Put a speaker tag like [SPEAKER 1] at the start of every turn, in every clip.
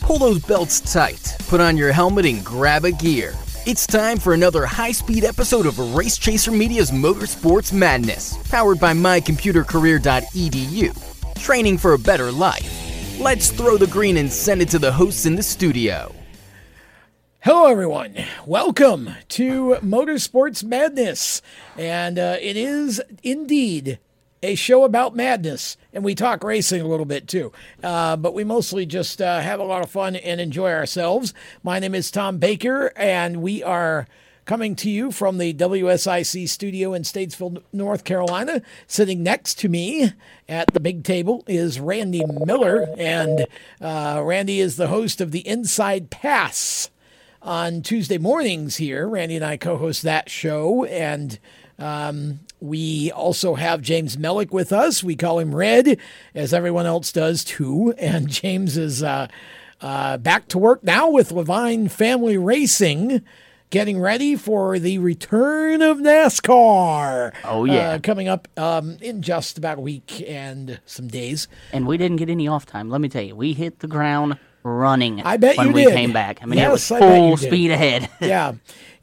[SPEAKER 1] Pull those belts tight, put on your helmet, and grab a gear. It's time for another high speed episode of Race Chaser Media's Motorsports Madness, powered by mycomputercareer.edu. Training for a better life. Let's throw the green and send it to the hosts in the studio.
[SPEAKER 2] Hello, everyone. Welcome to Motorsports Madness. And uh, it is indeed a show about madness. And we talk racing a little bit too. Uh, but we mostly just uh, have a lot of fun and enjoy ourselves. My name is Tom Baker, and we are coming to you from the WSIC studio in Statesville, North Carolina. Sitting next to me at the big table is Randy Miller. And uh, Randy is the host of the Inside Pass on Tuesday mornings here. Randy and I co host that show. And um, we also have James Mellick with us. We call him Red, as everyone else does too. And James is uh, uh, back to work now with Leavine Family Racing. Getting ready for the return of NASCAR.
[SPEAKER 3] Oh, yeah.
[SPEAKER 2] Uh, coming up um, in just about a week and some days.
[SPEAKER 3] And we didn't get any off time. Let me tell you, we hit the ground running
[SPEAKER 2] I bet
[SPEAKER 3] when
[SPEAKER 2] you
[SPEAKER 3] we
[SPEAKER 2] did.
[SPEAKER 3] came back. I mean,
[SPEAKER 2] Yes,
[SPEAKER 3] it was full speed ahead.
[SPEAKER 2] yeah.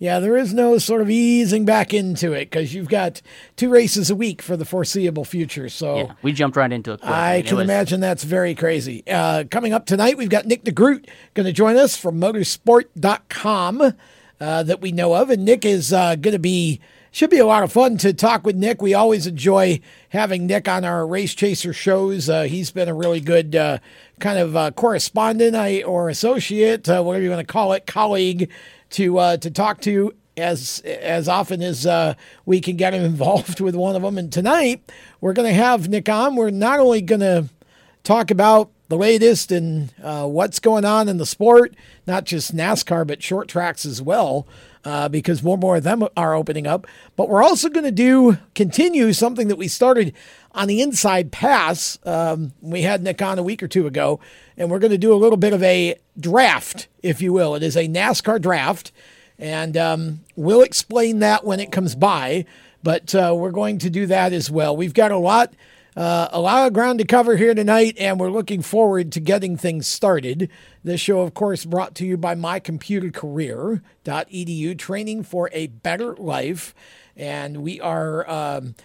[SPEAKER 2] Yeah, there is no sort of easing back into it because you've got two races a week for the foreseeable future. So
[SPEAKER 3] yeah, we jumped right into it. quick.
[SPEAKER 2] I
[SPEAKER 3] mean, it
[SPEAKER 2] can
[SPEAKER 3] was-
[SPEAKER 2] imagine that's very crazy. Uh, coming up tonight, we've got Nick DeGroot going to join us from motorsport.com uh, that we know of. And Nick is uh, going to be, should be a lot of fun to talk with Nick. We always enjoy having Nick on our Race Chaser shows. Uh, he's been a really good uh, kind of uh, correspondent I, or associate, uh, whatever you want to call it, colleague to, uh, to talk to as as often as uh, we can get him involved with one of them. And tonight we're going to have Nick on. We're not only going to talk about the latest and uh, what's going on in the sport, not just NASCAR but short tracks as well, uh, because more and more of them are opening up. But we're also going to do continue something that we started on the Inside Pass. Um, we had Nick on a week or two ago, and we're going to do a little bit of a draft, if you will. It is a NASCAR draft. And um, we'll explain that when it comes by, but uh, we're going to do that as well. We've got a lot, uh, a lot of ground to cover here tonight, and we're looking forward to getting things started. This show, of course, brought to you by mycomputercareer.edu, training for a better life. And we are um,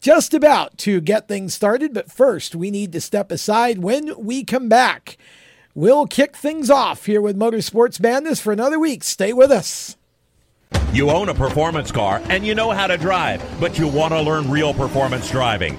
[SPEAKER 2] just about to get things started, but first we need to step aside when we come back. We'll kick things off here with Motorsports Madness for another week. Stay with us.
[SPEAKER 4] You own a performance car and you know how to drive, but you want to learn real performance driving.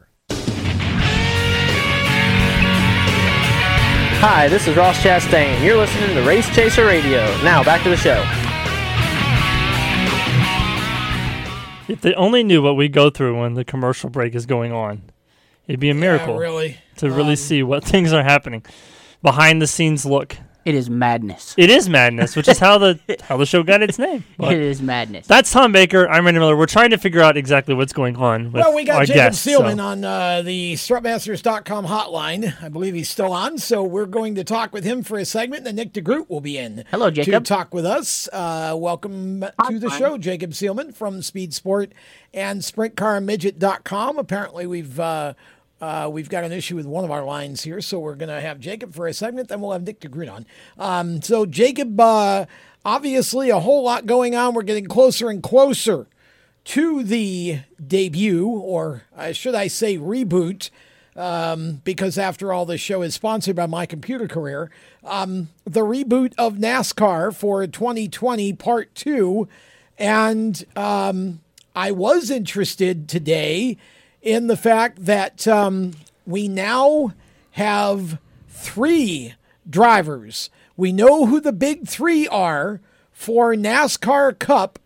[SPEAKER 5] Hi, this is Ross Chastain. You're listening to Race Chaser Radio. Now, back to the show.
[SPEAKER 6] If they only knew what we go through when the commercial break is going on, it'd be a miracle.
[SPEAKER 2] really.
[SPEAKER 6] To really
[SPEAKER 2] Um,
[SPEAKER 6] see what things are happening. Behind the scenes look.
[SPEAKER 3] It is madness.
[SPEAKER 6] It is madness, which is how the how the show got its name. But
[SPEAKER 3] it is madness.
[SPEAKER 6] that's Tom Baker. I'm Randy Miller. We're trying to figure out exactly what's going on with
[SPEAKER 2] Well, we got
[SPEAKER 6] our
[SPEAKER 2] Jacob
[SPEAKER 6] guests. so-
[SPEAKER 2] Seelman on uh, the strutmasters.com hotline. I believe he's still on, so we're going to talk with him for a segment. And Nick DeGroot will be in.
[SPEAKER 3] Hello, Jacob.
[SPEAKER 2] To talk with us. Uh, welcome to the show, Jacob Seelman from Speed Sport and SprintCarMidget.com. Apparently, we've. Uh, uh, we've got an issue with one of our lines here, so we're going to have Jacob for a segment, then we'll have Nick DeGroot on. Um, so, Jacob, uh, obviously a whole lot going on. We're getting closer and closer to the debut, or uh, should I say reboot, um, because after all, this show is sponsored by my computer career. Um, the reboot of NASCAR for 2020 Part 2. And um, I was interested today in the fact that um, we now have three drivers. We know who the big three are for NASCAR Cup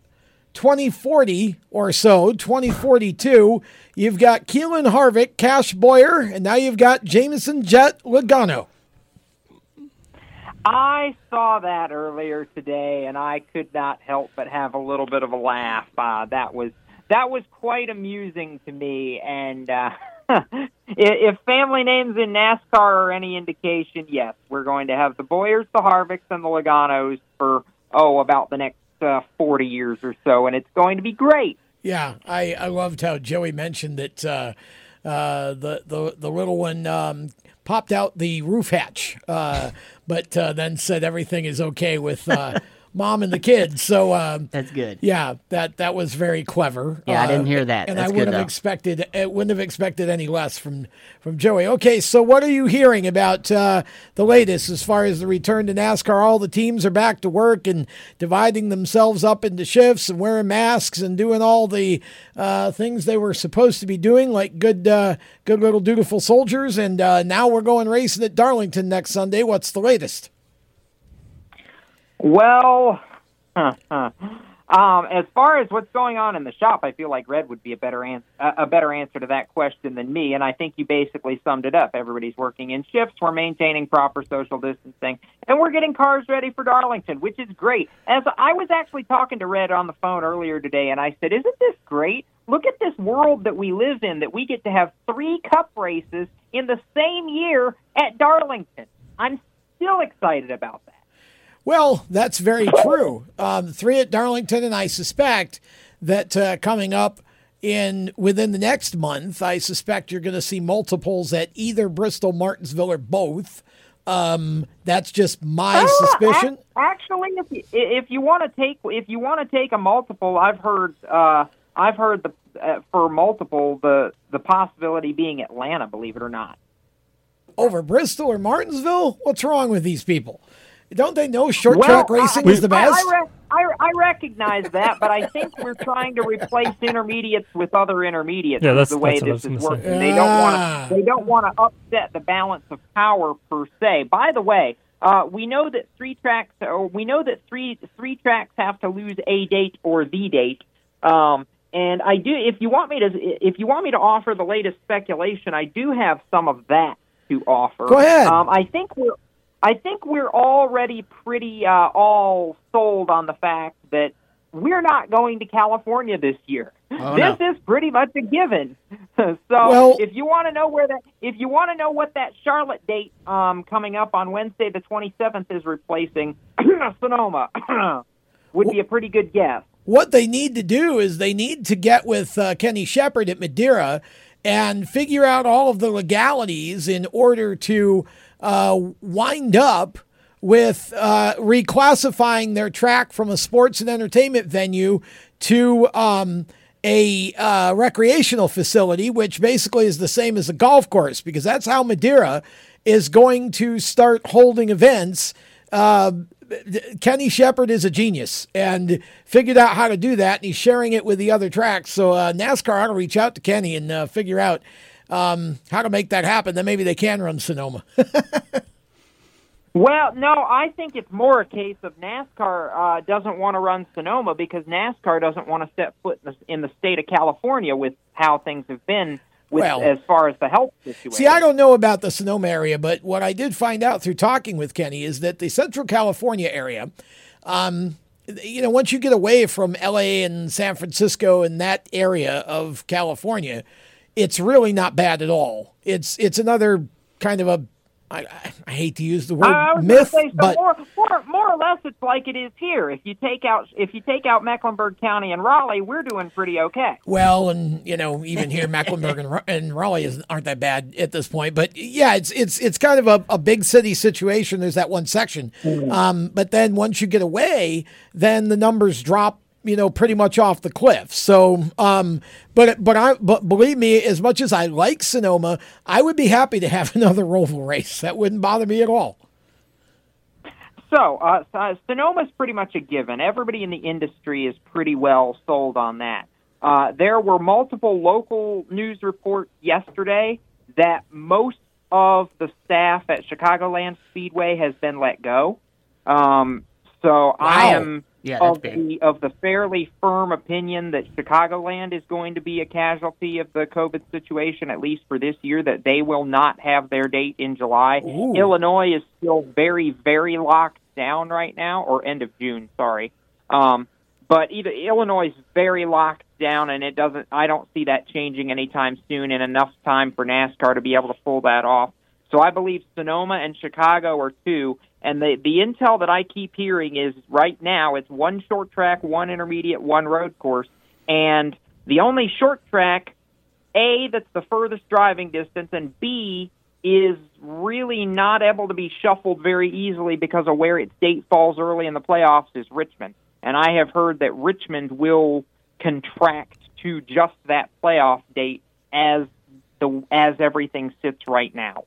[SPEAKER 2] 2040 or so, 2042. You've got Keelan Harvick, Cash Bowyer, and now you've got Jameson Jet Logano.
[SPEAKER 7] I saw that earlier today, and I could not help but have a little bit of a laugh. Uh, that was that was quite amusing to me. And uh, if family names in NASCAR are any indication, yes, we're going to have the Bowyers, the Harvicks, and the Logano's for oh about the next uh, forty years or so, and it's going to be great.
[SPEAKER 2] Yeah, I, I loved how Joey mentioned that uh, uh, the, the the little one um, popped out the roof hatch, uh, but uh, then said everything is okay with uh, mom and the kids. So um,
[SPEAKER 3] That's good.
[SPEAKER 2] yeah, that that was very clever.
[SPEAKER 3] Yeah, I
[SPEAKER 2] Uh,
[SPEAKER 3] didn't hear that.
[SPEAKER 2] and
[SPEAKER 3] That's
[SPEAKER 2] I wouldn't have expected uh, wouldn't have expected any less from from Joey. Okay, so what are you hearing about uh, the latest as far as the return to NASCAR? All the teams are back to work and dividing themselves up into shifts and wearing masks and doing all the uh, things they were supposed to be doing, like good uh, good little dutiful soldiers. And uh, now we're going racing at Darlington next Sunday. What's the latest?
[SPEAKER 7] Well, um, as far as what's going on in the shop, I feel like Red would be a better an- a a better answer to that question than me, and I think you basically summed it up. Everybody's working in shifts, we're maintaining proper social distancing, and we're getting cars ready for Darlington, which is great. As I was actually talking to Red on the phone earlier today, and I said, "Isn't this great? Look at this world that we live in. That we get to have three Cup races in the same year at Darlington. I'm still excited about that."
[SPEAKER 2] Well, that's very true. Um, three at Darlington, and I suspect that uh, coming up in within the next month, I suspect you're going to see multiples at either Bristol, Martinsville, or both. Um, that's just my
[SPEAKER 7] Oh,
[SPEAKER 2] suspicion.
[SPEAKER 7] Actually, if you, if you want to take if you want to take a multiple, I've heard uh, I've heard the uh, for multiple the the possibility being Atlanta. Believe it or not.
[SPEAKER 2] Over Bristol or Martinsville? What's wrong with these people? Don't they know short
[SPEAKER 7] Well,
[SPEAKER 2] track racing
[SPEAKER 7] I,
[SPEAKER 2] is the best?
[SPEAKER 7] I, I, re- I, I recognize that, but I think we're trying to replace intermediates with other intermediates.
[SPEAKER 6] Yeah, that's-
[SPEAKER 7] the way
[SPEAKER 6] that's
[SPEAKER 7] this is working.
[SPEAKER 6] say.
[SPEAKER 7] They don't
[SPEAKER 2] Ah.
[SPEAKER 7] want to. They don't want to upset the balance of power per se. By the way, uh, we know that three tracks, or we know that three three tracks have to lose a date or the date. Um, and I do. If you want me to, if you want me to offer the latest speculation, I do have some of that to offer.
[SPEAKER 2] Go ahead.
[SPEAKER 7] Um, I think we're I think we're already pretty uh, all sold on the fact that we're not going to California this year.
[SPEAKER 3] Oh,
[SPEAKER 7] this
[SPEAKER 3] no.
[SPEAKER 7] is pretty much a given. so
[SPEAKER 2] Well-
[SPEAKER 7] if you want to know where that, if you want to know what that Charlotte date um, coming up on Wednesday the 27th is replacing, Sonoma would be a pretty good guess.
[SPEAKER 2] What they need to do is they need to get with uh, Kenny Shepard at Madera and figure out all of the legalities in order to uh, wind up with uh, reclassifying their track from a sports and entertainment venue to um, a uh, recreational facility, which basically is the same as a golf course, because that's how Madera is going to start holding events. Uh, Kenny Shepard is a genius and figured out how to do that, and he's sharing it with the other tracks. So uh, NASCAR ought to reach out to Kenny and uh, figure out um, how to make that happen. Then maybe they can run Sonoma.
[SPEAKER 7] Well, no, I think it's more a case of NASCAR uh, doesn't want to run Sonoma because NASCAR doesn't want to set foot in the, in the state of California with how things have been with
[SPEAKER 2] Well-
[SPEAKER 7] as far as the health situation.
[SPEAKER 2] See, I don't know about the Sonoma area, but what I did find out through talking with Kenny is that the Central California area, um, you know, once you get away from LA and San Francisco and that area of California, it's really not bad at all. It's it's another kind of a I, I- hate to use the word myth,
[SPEAKER 7] say, so
[SPEAKER 2] but
[SPEAKER 7] more, more, more or less, it's like it is here. If you take out if you take out Mecklenburg County and Raleigh, we're doing pretty okay.
[SPEAKER 2] Well, and you know, even here, Mecklenburg and, and Raleigh is, aren't that bad at this point. But yeah, it's it's it's kind of a, a big city situation. There's that one section, um, but then once you get away, then the numbers drop. You know, pretty much off the cliff. So, um, but but I but believe me, as much as I like Sonoma, I would be happy to have another Roval race. That wouldn't bother me at all.
[SPEAKER 7] So, uh, uh, Sonoma's pretty much a given. Everybody in the industry is pretty well sold on that. Uh, there were multiple local news reports yesterday that most of the staff at Chicagoland Speedway has been let go. Um, so I am
[SPEAKER 3] Yeah,
[SPEAKER 7] of the of the fairly firm opinion that Chicagoland is going to be a casualty of the COVID situation, at least for this year. That they will not have their date in July. Illinois is still very, very locked down right now, or end of June. Sorry, um, but either Illinois is very locked down, and it doesn't. I don't see that changing anytime soon, in enough time for NASCAR to be able to pull that off. So I believe Sonoma and Chicago are two. And the the intel that I keep hearing is right now it's one short track, one intermediate, one road course, and the only short track, A, that's the furthest driving distance, and B is really not able to be shuffled very easily because of where its date falls early in the playoffs is Richmond. And I have heard that Richmond will contract to just that playoff date as the as everything sits right now.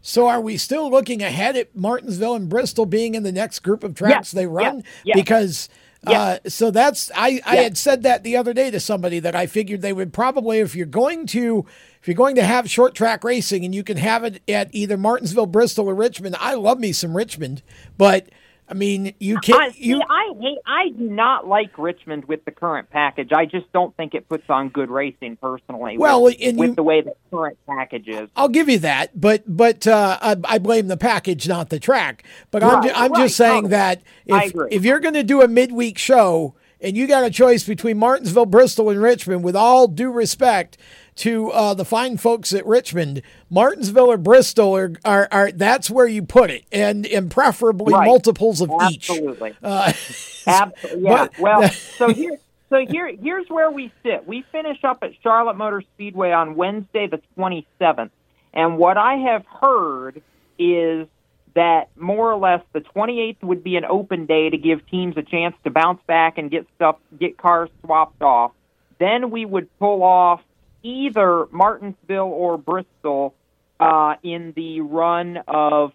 [SPEAKER 2] So are we still looking ahead at Martinsville and Bristol being in the next group of tracks
[SPEAKER 7] Yes,
[SPEAKER 2] they run?
[SPEAKER 7] yes, yes.
[SPEAKER 2] Because uh, so that's I, I had said that the other day to somebody that I figured they would probably if you're going to if you're going to have short track racing and you can have it at either Martinsville, Bristol, or Richmond. I love me some Richmond, but I mean you can't
[SPEAKER 7] I, see,
[SPEAKER 2] you
[SPEAKER 7] I hate. I do not like Richmond with the current package. I just don't think it puts on good racing personally.
[SPEAKER 2] Well,
[SPEAKER 7] with, with
[SPEAKER 2] you-
[SPEAKER 7] the way the current package is.
[SPEAKER 2] I'll give you that, but but uh, I, I blame the package, not the track. But I'm ju- I'm
[SPEAKER 7] right,
[SPEAKER 2] just saying
[SPEAKER 7] totally.
[SPEAKER 2] that if if you're going to do a midweek show and you got a choice between Martinsville, Bristol, and Richmond, with all due respect to uh, the fine folks at Richmond, Martinsville or Bristol are, are, are that's where you put it, and and preferably
[SPEAKER 7] Right.
[SPEAKER 2] multiples of each.
[SPEAKER 7] Absolutely.
[SPEAKER 2] Uh,
[SPEAKER 7] Absolutely. Yeah.
[SPEAKER 2] but-
[SPEAKER 7] well, so here, so here, here's where we sit. We finish up at Charlotte Motor Speedway on Wednesday, the 27th, and what I have heard is that more or less the 28th would be an open day to give teams a chance to bounce back and get stuff, get cars swapped off. Then we would pull off either Martinsville or Bristol uh, in the run of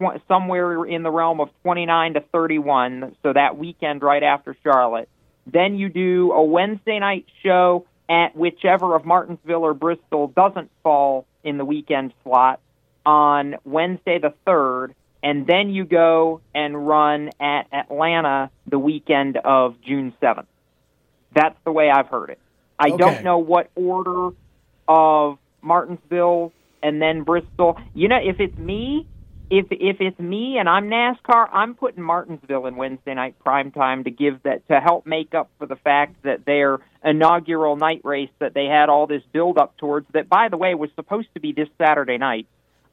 [SPEAKER 7] tw- somewhere in the realm of 29 to 31, so that weekend right after Charlotte. Then you do a Wednesday night show at whichever of Martinsville or Bristol doesn't fall in the weekend slot on Wednesday the 3rd, and then you go and run at Atlanta the weekend of June 7th. That's the way I've heard it. I
[SPEAKER 2] Okay.
[SPEAKER 7] don't know what order of Martinsville and then Bristol. You know, if it's me, if if it's me and I'm NASCAR, I'm putting Martinsville in Wednesday night prime time to give that to help make up for the fact that their inaugural night race that they had all this build up towards that by the way was supposed to be this Saturday night.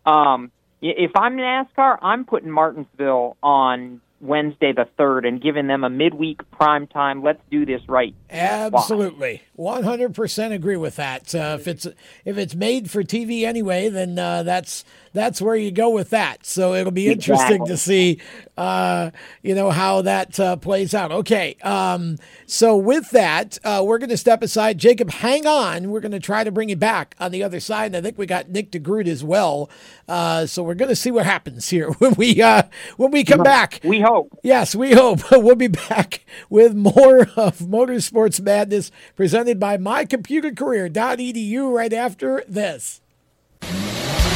[SPEAKER 7] Um, if I'm NASCAR, I'm putting Martinsville on Wednesday the 3rd and giving them a midweek prime time. Let's do this right.
[SPEAKER 2] Absolutely. 100% agree with that. Uh, if it's if it's made for TV anyway, then uh, that's that's where you go with that. So it'll be interesting exactly. to see uh, you know how that uh, plays out. Okay. Um, so with that, uh, we're going to step aside. Jacob, hang on. We're going to try to bring you back on the other side. And I think we got Nick DeGroot as well. Uh, so we're going to see what happens here when we when we come back.
[SPEAKER 7] We hope.
[SPEAKER 2] Yes, we hope. we'll be back with more of Motorsports Madness presented by mycomputercareer.edu right after this.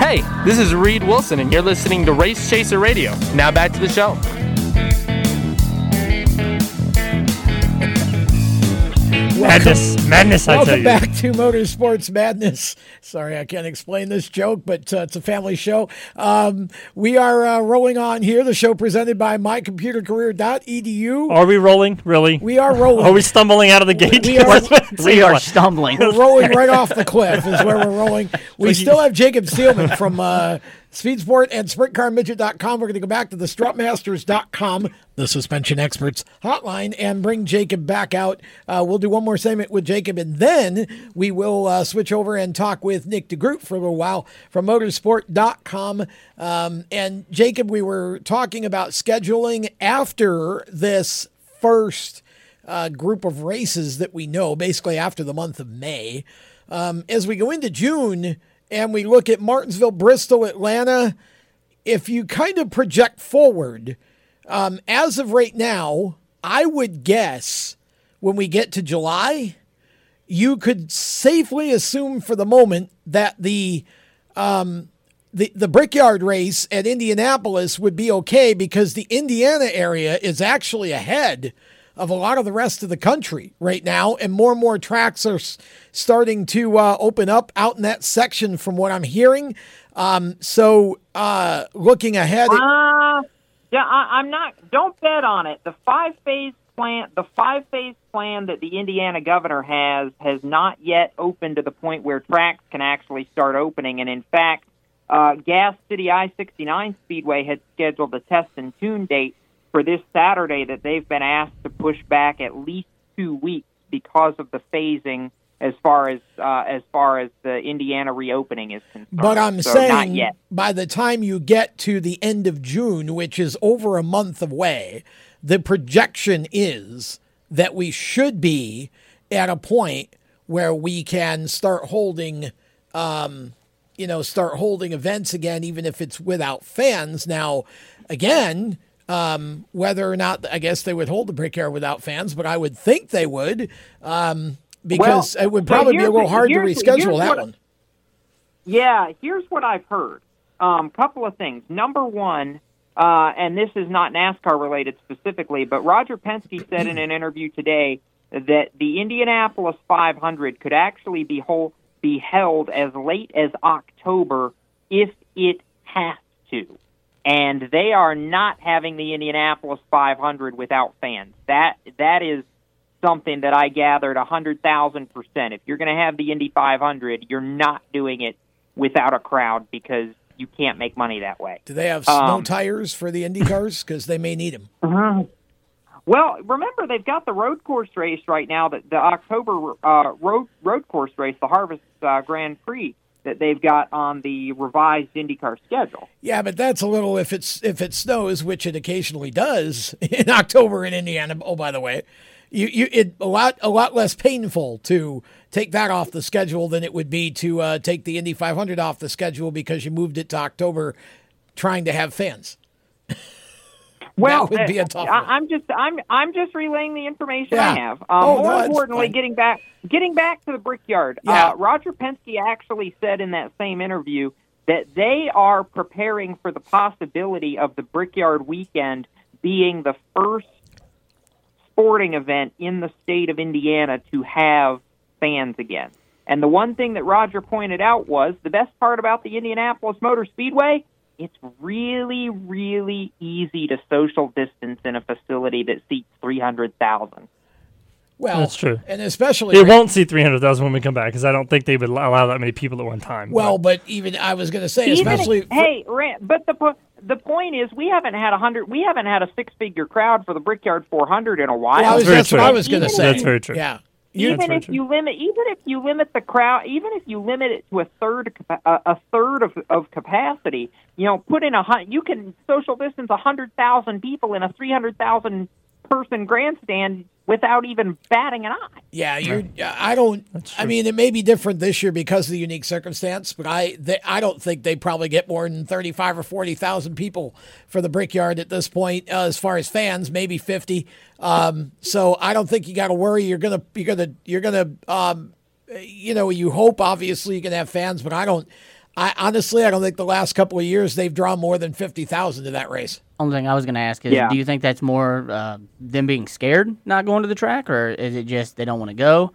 [SPEAKER 5] Hey, this is Reed Wilson, and you're listening to Race Chaser Radio. Now back to the show.
[SPEAKER 6] Madness, madness! I
[SPEAKER 2] Welcome
[SPEAKER 6] tell you.
[SPEAKER 2] back to Motorsports Madness. Sorry, I can't explain this joke, but uh, it's a family show. Um, we are uh, rolling on here. The show presented by mycomputercareer.edu.
[SPEAKER 6] Are we rolling? Really?
[SPEAKER 2] We are rolling.
[SPEAKER 6] Are we stumbling out of the gate?
[SPEAKER 2] We are,
[SPEAKER 3] we are stumbling.
[SPEAKER 2] We're rolling right off the cliff. Is where we're rolling. We still have Jacob Seelman from uh, Speedsport and SprintCarMidget.com. We're going to go back to the StrutMasters.com, the suspension experts hotline, and bring Jacob back out. Uh, we'll do one more segment with Jacob, and then we will uh, switch over and talk with Nick DeGroot for a little while from Motorsport.com. Um, and Jacob, we were talking about scheduling after this first uh, group of races that we know, basically after the month of May. Um, as we go into June, and we look at Martinsville, Bristol, Atlanta, if you kind of project forward, um, as of right now, I would guess when we get to July, you could safely assume for the moment that the um, the the Brickyard race at Indianapolis would be okay because the Indiana area is actually ahead of a lot of the rest of the country right now, and more and more tracks are s- starting to uh, open up out in that section, from what I'm hearing. Um, so, uh, looking ahead,
[SPEAKER 7] Uh, yeah, I, I'm not. Don't bet on it. The five phase plan, the five phase plan that the Indiana governor has, has not yet opened to the point where tracks can actually start opening. And in fact, uh, Gas City I 69 Speedway had scheduled a test and tune date for this Saturday that they've been asked to push back at least two weeks because of the phasing as far as uh, as far as the Indiana reopening is concerned.
[SPEAKER 2] But I'm
[SPEAKER 7] So,
[SPEAKER 2] saying by the time you get to the end of June, which is over a month away, the projection is that we should be at a point where we can start holding, um, you know, start holding events again, even if it's without fans. Now, again, um, whether or not, I guess they would hold the Brickyard without fans, but I would think they would. Um, because
[SPEAKER 7] Well,
[SPEAKER 2] it would probably be a little hard to reschedule that
[SPEAKER 7] what-
[SPEAKER 2] one.
[SPEAKER 7] Yeah, here's what I've heard. Um, couple of things. Number one, uh, and this is not NASCAR related specifically, but Roger Penske said in an interview today that the Indianapolis 500 could actually be whole, be held as late as October if it has to. And they are not having the Indianapolis 500 without fans. That that is something that I gathered a hundred thousand percent. If you're going to have the Indy 500, you're not doing it without a crowd because you can't make money that way.
[SPEAKER 2] Do they have snow
[SPEAKER 7] Um,
[SPEAKER 2] tires for the Indy cars? Because they may need them.
[SPEAKER 7] Uh-huh. Well, remember they've got the road course race right now. That the October uh, road road course race, the Harvest uh, Grand Prix, that they've got on the revised IndyCar schedule.
[SPEAKER 2] Yeah, but that's a little if it's if it snows, which it occasionally does in October in Indiana. Oh, by the way, you you it a lot a lot less painful to take that off the schedule than it would be to uh, take the Indy 500 off the schedule because you moved it to October, trying to have fans.
[SPEAKER 7] Well,
[SPEAKER 2] that would be a
[SPEAKER 7] uh,
[SPEAKER 2] tough
[SPEAKER 7] I,
[SPEAKER 2] one.
[SPEAKER 7] I'm just I'm I'm just relaying the information
[SPEAKER 2] Yeah.
[SPEAKER 7] I have. Um,
[SPEAKER 2] Oh,
[SPEAKER 7] more
[SPEAKER 2] that's
[SPEAKER 7] importantly, getting back getting back to the Brickyard.
[SPEAKER 2] Yeah.
[SPEAKER 7] Uh, Roger Penske actually said in that same interview that they are preparing for the possibility of the Brickyard weekend being the first sporting event in the state of Indiana to have fans again. And the one thing that Roger pointed out was the best part about the Indianapolis Motor Speedway, it's really, really easy to social distance in a facility that seats 300,000.
[SPEAKER 2] Well,
[SPEAKER 6] That's true.
[SPEAKER 2] and especially
[SPEAKER 6] It won't see 300,000 when we come back because I don't think they would allow that many people at one time.
[SPEAKER 2] Well, but even I was going to say,
[SPEAKER 7] Even if-
[SPEAKER 2] especially
[SPEAKER 7] hey, Rand, but the the point is, we haven't had a hundred. We haven't had a six figure crowd for the Brickyard 400 in a while.
[SPEAKER 2] Well, I was- Very that's what true. I was gonna say. That's very true. Yeah.
[SPEAKER 7] Even if
[SPEAKER 2] true.
[SPEAKER 7] you limit, even if you limit the crowd, even if you limit it to a third, a, third of of capacity, you know, put in a you can social distance a hundred thousand people in a three hundred thousand person grandstand without even batting an eye.
[SPEAKER 2] Yeah, you. I don't. I mean, it may be different this year because of the unique circumstance, but I, they, I don't think they probably get more than thirty-five or forty thousand people for the Brickyard at this point, uh, as far as fans, maybe fifty. Um, so I don't think you got to worry. You're gonna, you're gonna, you're gonna, um, you know, you hope obviously you can have fans, but I don't. I honestly, I don't think the last couple of years they've drawn more than fifty thousand to that race.
[SPEAKER 3] Only thing I was going to ask is,
[SPEAKER 2] Yeah.
[SPEAKER 3] do you think that's more uh, them being scared not going to the track, or is it just they don't want to go,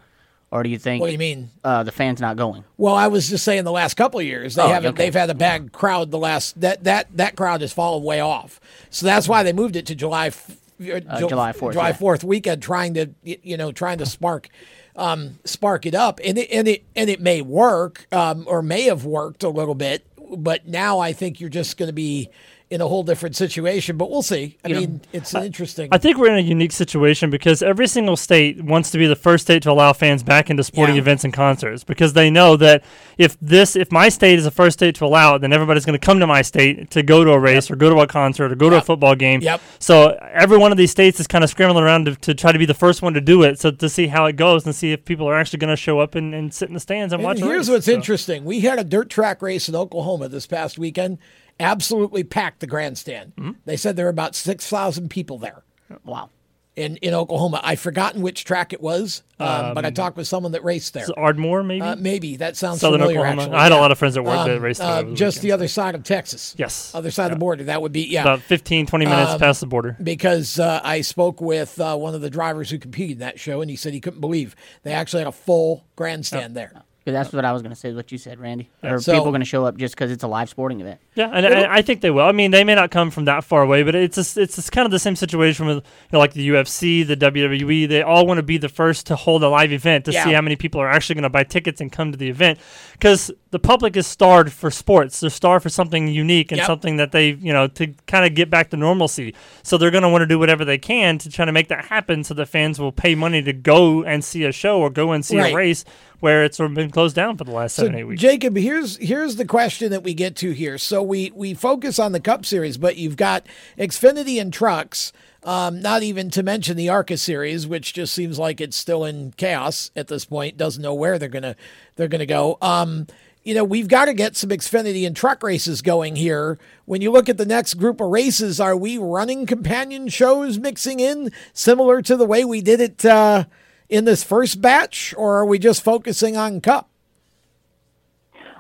[SPEAKER 3] or do you think?
[SPEAKER 2] What do you mean?
[SPEAKER 3] Uh, the fans not going.
[SPEAKER 2] Well, I was just saying the last couple of years they
[SPEAKER 3] Oh,
[SPEAKER 2] haven't.
[SPEAKER 3] okay.
[SPEAKER 2] They've had a bad crowd. The last that that that crowd has fallen way off. So that's why they moved it to July, f- uh, Ju-
[SPEAKER 3] July 4th,
[SPEAKER 2] July
[SPEAKER 3] yeah.
[SPEAKER 2] Weekend, trying to you know trying to spark. Um, spark it up, and it and it and it may work, um, or may have worked a little bit, but now I think you're just going to be in a whole different situation. But we'll see. I
[SPEAKER 6] Yeah.
[SPEAKER 2] mean, it's an interesting.
[SPEAKER 6] I think we're in a unique situation because every single state wants to be the first state to allow fans back into sporting
[SPEAKER 2] Yeah.
[SPEAKER 6] events and concerts because they know that if this if my state is the first state to allow it, then everybody's going to come to my state to go to a race or go to a concert or go to a football game.
[SPEAKER 2] Yep.
[SPEAKER 6] So every one of these states is kind of scrambling around to, to try to be the first one to do it, so to see how it goes and see if people are actually going to show up and, and sit in the stands and,
[SPEAKER 2] And
[SPEAKER 6] watch.
[SPEAKER 2] here's
[SPEAKER 6] race.
[SPEAKER 2] what's
[SPEAKER 6] So-
[SPEAKER 2] interesting. We had a dirt track race in Oklahoma this past weekend. Absolutely packed the grandstand.
[SPEAKER 6] Mm-hmm.
[SPEAKER 2] They said there were about 6,000 people there.
[SPEAKER 3] Wow.
[SPEAKER 2] In, in Oklahoma. I've forgotten which track it was, um, but I
[SPEAKER 6] Um,
[SPEAKER 2] talked with someone that raced there.
[SPEAKER 6] it Ardmore, maybe.
[SPEAKER 2] Uh, maybe that sounds
[SPEAKER 6] Southern
[SPEAKER 2] familiar.
[SPEAKER 6] Oklahoma.
[SPEAKER 2] Actually,
[SPEAKER 6] I had a lot of friends that worked that
[SPEAKER 2] Um,
[SPEAKER 6] raced there
[SPEAKER 2] uh,
[SPEAKER 6] the
[SPEAKER 2] just the other side of Texas.
[SPEAKER 6] Yes.
[SPEAKER 2] other side of the border. That would be yeah,
[SPEAKER 6] About 15, 20 minutes
[SPEAKER 2] Um,
[SPEAKER 6] past the border.
[SPEAKER 2] Because uh, I spoke with uh, one of the drivers who competed in that show, and he said he couldn't believe they actually had a full grandstand there.
[SPEAKER 3] 'Cause that's what I was going to say. What you said, Randy. Are
[SPEAKER 2] So-
[SPEAKER 3] people going to show up just because it's a live sporting event?
[SPEAKER 6] Yeah, and, and I think they will. I mean, they may not come from that far away, but it's just, it's just kind of the same situation with you know, like the UFC, the WWE. They all want to be the first to hold a live event to see how many people are actually going to buy tickets and come to the event, because the public is starved for sports. They're starved for something unique and
[SPEAKER 2] Yep.
[SPEAKER 6] something that they you know to kind of get back to normalcy. So they're going to want to do whatever they can to try to make that happen, so the fans will pay money to go and see a show or go and see
[SPEAKER 2] Right.
[SPEAKER 6] a race where it's sort of been closed down for the last seven
[SPEAKER 2] So,
[SPEAKER 6] eight weeks.
[SPEAKER 2] Jacob, here's here's the question that we get to here. So we we focus on the Cup Series, but you've got Xfinity and trucks. Um, not even to mention the ARCA series, which just seems like it's still in chaos at this point. Doesn't know where they're gonna they're gonna go. Um, you know, we've got to get some Xfinity and truck races going here. When you look at the next group of races, are we running companion shows mixing in similar to the way we did it uh, in this first batch, or are we just focusing on Cup?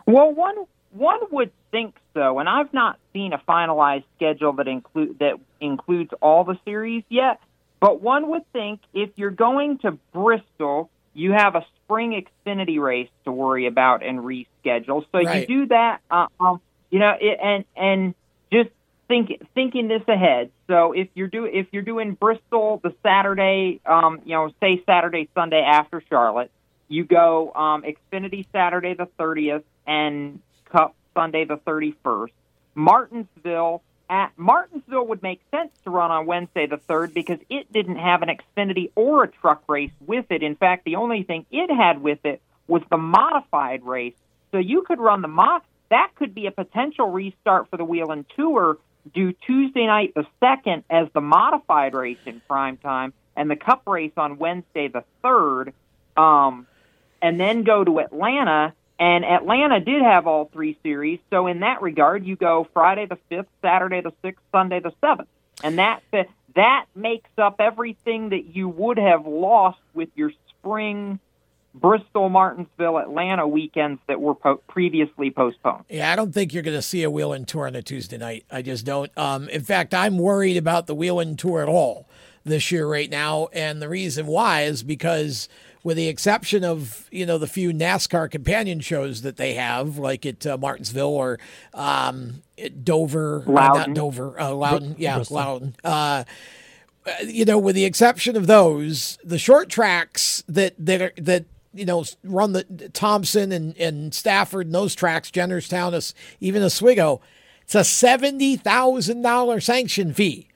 [SPEAKER 7] Well, one one would think so, and I've not seen a finalized schedule that include that includes all the series yet. But one would think if you're going to Bristol, you have a spring Xfinity race to worry about and reschedule. So
[SPEAKER 8] Right.
[SPEAKER 7] you do that, uh, um, you know, it, and and just think thinking this ahead. So if you're do if you're doing Bristol the Saturday, um, you know, say Saturday Sunday after Charlotte, you go um, Xfinity Saturday the 30th and Cup Sunday the 31st. Martinsville at Martinsville would make sense to run on Wednesday the 3rd because it didn't have an Xfinity or a truck race with it. In fact, the only thing it had with it was the modified race. So you could run the mod that could be a potential restart for the Whelen Tour do Tuesday night the 2nd as the modified race in prime time and the cup race on Wednesday the 3rd um, and then go to Atlanta. And Atlanta did have all three series, so in that regard, you go Friday the fifth, Saturday the sixth, Sunday the seventh, and that that makes up everything that you would have lost with your spring Bristol, Martinsville, Atlanta weekends that were po- previously postponed.
[SPEAKER 2] Yeah, I don't think you're going to see a Whelen Tour on a Tuesday night. I just don't. Um, in fact, I'm worried about the Whelen Tour at all this year right now, and the reason why is because, with the exception of you know the few NASCAR companion shows that they have, like at uh, Martinsville or um, at Dover, uh, not Dover, uh, Loudon,
[SPEAKER 7] Br-
[SPEAKER 2] yeah,
[SPEAKER 7] Bristol.
[SPEAKER 2] Loudon. Uh, you know, with the exception of those, the short tracks that that are, that you know run the Thompson and and Stafford and those tracks, Jennerstown, even Oswego, it's a seventy thousand dollar sanction fee.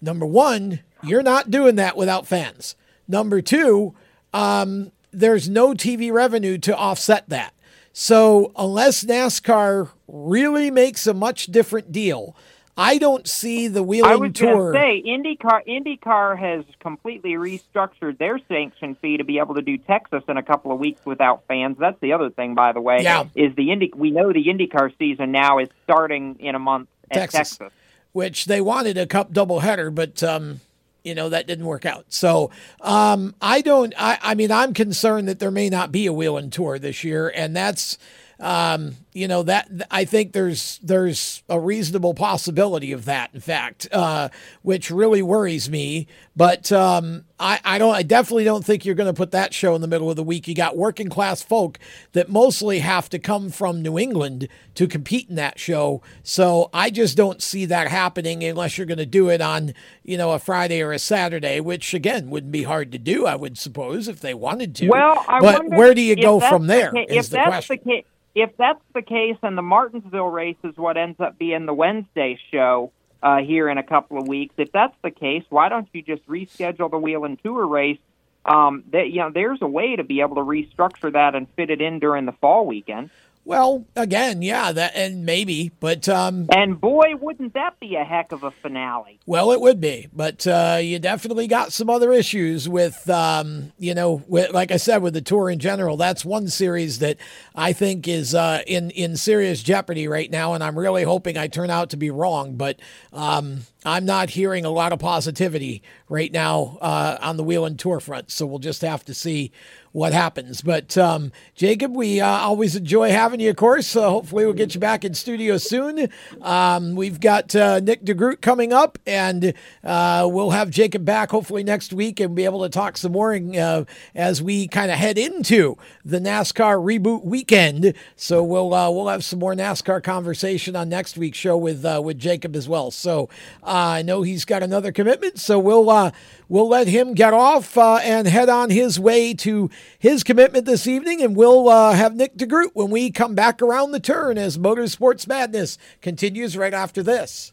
[SPEAKER 2] Number one, you're not doing that without fans. Number two, um, there's no TV revenue to offset that. So unless NASCAR really makes a much different deal, I don't see the
[SPEAKER 7] I
[SPEAKER 2] Whelen
[SPEAKER 7] was
[SPEAKER 2] Tour.
[SPEAKER 7] going to say IndyCar. IndyCar has completely restructured their sanction fee to be able to do Texas in a couple of weeks without fans. That's the other thing, by the way.
[SPEAKER 2] Yeah.
[SPEAKER 7] is the Indy? We know the IndyCar season now is starting in a month at
[SPEAKER 2] Texas.
[SPEAKER 7] Texas.
[SPEAKER 2] which they wanted a cup doubleheader, but um, you know that didn't work out. So um, I don't. I, I mean, I'm concerned that there may not be a Whelen Tour this year, and that's um, you know that I think there's there's a reasonable possibility of that. In fact, uh, which really worries me. But um, I, I don't. I definitely don't think you're going to put that show in the middle of the week. You got working class folk that mostly have to come from New England to compete in that show. So I just don't see that happening unless you're going to do it on, you know, a Friday or a Saturday, which again wouldn't be hard to do. I would suppose if they wanted to.
[SPEAKER 7] Well, I
[SPEAKER 2] but
[SPEAKER 7] wonder
[SPEAKER 2] where do you go from
[SPEAKER 7] the
[SPEAKER 2] there?
[SPEAKER 7] ca-
[SPEAKER 2] is
[SPEAKER 7] if
[SPEAKER 2] the
[SPEAKER 7] that's
[SPEAKER 2] question.
[SPEAKER 7] the if that's the case, and the Martinsville race is what ends up being the Wednesday show uh, here in a couple of weeks, if that's the case, why don't you just reschedule the Whelen Tour race? Um, that you know, there's a way to be able to restructure that and fit it in during the fall weekend.
[SPEAKER 2] Well, again, yeah, that and maybe, but um,
[SPEAKER 7] And boy, wouldn't that be a heck of a finale?
[SPEAKER 2] Well, it would be, but uh, you definitely got some other issues with, um, you know, with, like I said, with the tour in general. That's one series that I think is uh, in in serious jeopardy right now, and I'm really hoping I turn out to be wrong. But um, I'm not hearing a lot of positivity right now uh, on the Whelen tour front, so we'll just have to see what happens. But um, Jacob, we uh, always enjoy having you, of course. So hopefully we'll get you back in studio soon. Um, we've got uh, Nick DeGroot coming up, and uh, we'll have Jacob back hopefully next week and be able to talk some more uh, as we kind of head into the NASCAR reboot weekend. So we'll uh, we'll have some more NASCAR conversation on next week's show with with Jacob as well. So I know he's got another commitment, so we'll we'll let him get off and head on his way to his commitment this evening, and we'll uh, have Nick DeGroot when we come back around the turn as Motorsports Madness continues right after this.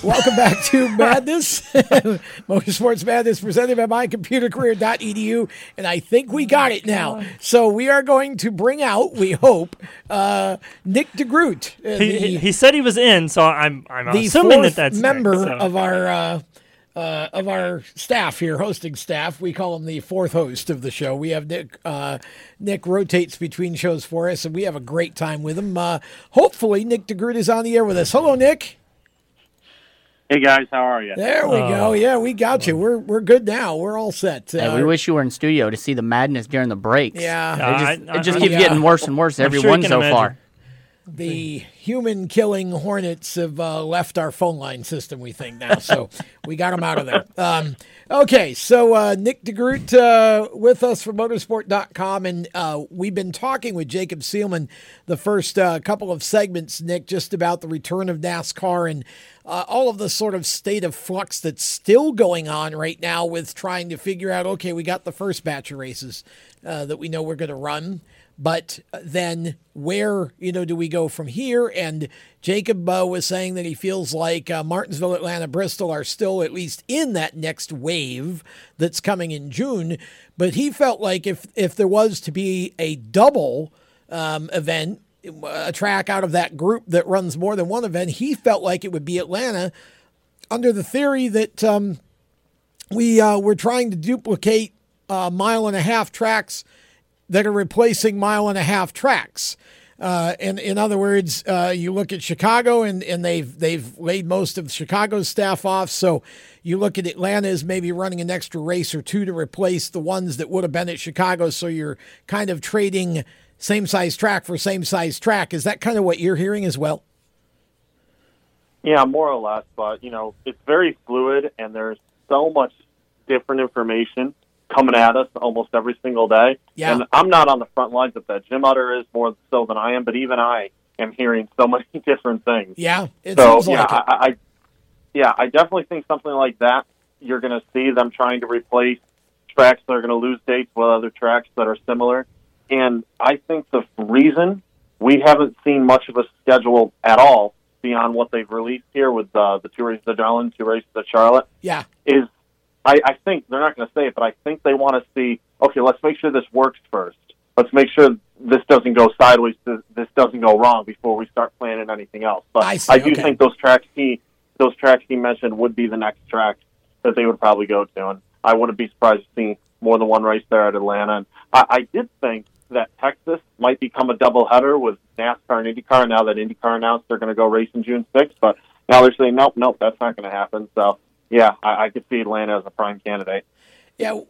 [SPEAKER 2] Welcome back to Madness, Motorsports Madness, presented by mycomputercareer.edu. And I think we got it now. So we are going to bring out, we hope, uh, Nick DeGroot. uh,
[SPEAKER 6] He, he, he said he was in, so I'm I'm
[SPEAKER 2] the
[SPEAKER 6] assuming that that's
[SPEAKER 2] member
[SPEAKER 6] right, so.
[SPEAKER 2] of our uh, uh, of our staff here, hosting staff. We call him the fourth host of the show. We have Nick. Uh, Nick rotates between shows for us, and we have a great time with him. Uh, hopefully, Nick DeGroot is on the air with us. Hello, Nick.
[SPEAKER 9] Hey guys, how are you?
[SPEAKER 2] There we
[SPEAKER 6] Oh.
[SPEAKER 2] go. Yeah, we got you. We're we're good now. We're all set.
[SPEAKER 3] Hey, we
[SPEAKER 2] Uh,
[SPEAKER 3] wish you were in studio to see the madness during the breaks.
[SPEAKER 2] Yeah.
[SPEAKER 3] it just,
[SPEAKER 2] I-
[SPEAKER 3] it just
[SPEAKER 2] I-
[SPEAKER 3] keeps
[SPEAKER 2] yeah.
[SPEAKER 3] getting worse and worse
[SPEAKER 2] I'm
[SPEAKER 3] every
[SPEAKER 2] sure
[SPEAKER 3] one so
[SPEAKER 2] imagine.
[SPEAKER 3] far.
[SPEAKER 2] the human killing hornets have uh, left our phone line system, we think now. So we got them out of there. Um, okay, so uh, Nick DeGroot uh, with us from motorsport.com. And uh, we've been talking with Jacob Seelman the first uh, couple of segments, Nick, just about the return of NASCAR and uh, all of the sort of state of flux that's still going on right now with trying to figure out okay, we got the first batch of races uh, that we know we're going to run but then where you know do we go from here? And jacob uh, was saying that he feels like uh, martinsville atlanta bristol are still at least in that next wave that's coming in june. But he felt like if if there was to be a double um, event a track out of that group that runs more than one event he felt like it would be atlanta under the theory that um, we uh, we're trying to duplicate uh, mile and a half tracks that are replacing mile and a half tracks. Uh, and in other words, uh, you look at Chicago, and, and they've they've laid most of Chicago's staff off. So you look at Atlanta as maybe running an extra race or two to replace the ones that would have been at Chicago. So you're kind of trading same size track for same size track. Is that kind of what you're hearing as well?
[SPEAKER 9] Yeah, more or less, but you know, it's very fluid, and there's so much different information coming at us almost every single day.
[SPEAKER 2] Yeah.
[SPEAKER 9] And I'm not on the front lines of that. Jim Utter is more so than I am, but even I am hearing so many different things.
[SPEAKER 2] Yeah,
[SPEAKER 9] so yeah,
[SPEAKER 2] like.
[SPEAKER 9] I, I, yeah, I definitely think something like that. You're going to see them trying to replace tracks that are going to lose dates with other tracks that are similar. And I think the reason we haven't seen much of a schedule at all beyond what they've released here with uh, the two races at Darlington, two races at Charlotte,
[SPEAKER 2] Yeah.
[SPEAKER 9] is I, I think they're not going to say it, but I think they want to see. Okay, let's make sure this works first. Let's make sure this doesn't go sideways. This, this doesn't go wrong before we start planning anything else. But
[SPEAKER 2] I see,
[SPEAKER 9] do
[SPEAKER 2] okay.
[SPEAKER 9] think those tracks he those tracks he mentioned would be the next track that they would probably go to, and I wouldn't be surprised to see more than one race there at Atlanta. And I, I did think that Texas might become a doubleheader with NASCAR and IndyCar. Now that IndyCar announced they're going to go racing June 6th, but now they're saying nope, nope, that's not going to happen. So yeah, I, I could see Atlanta as a prime candidate.
[SPEAKER 2] Yeah,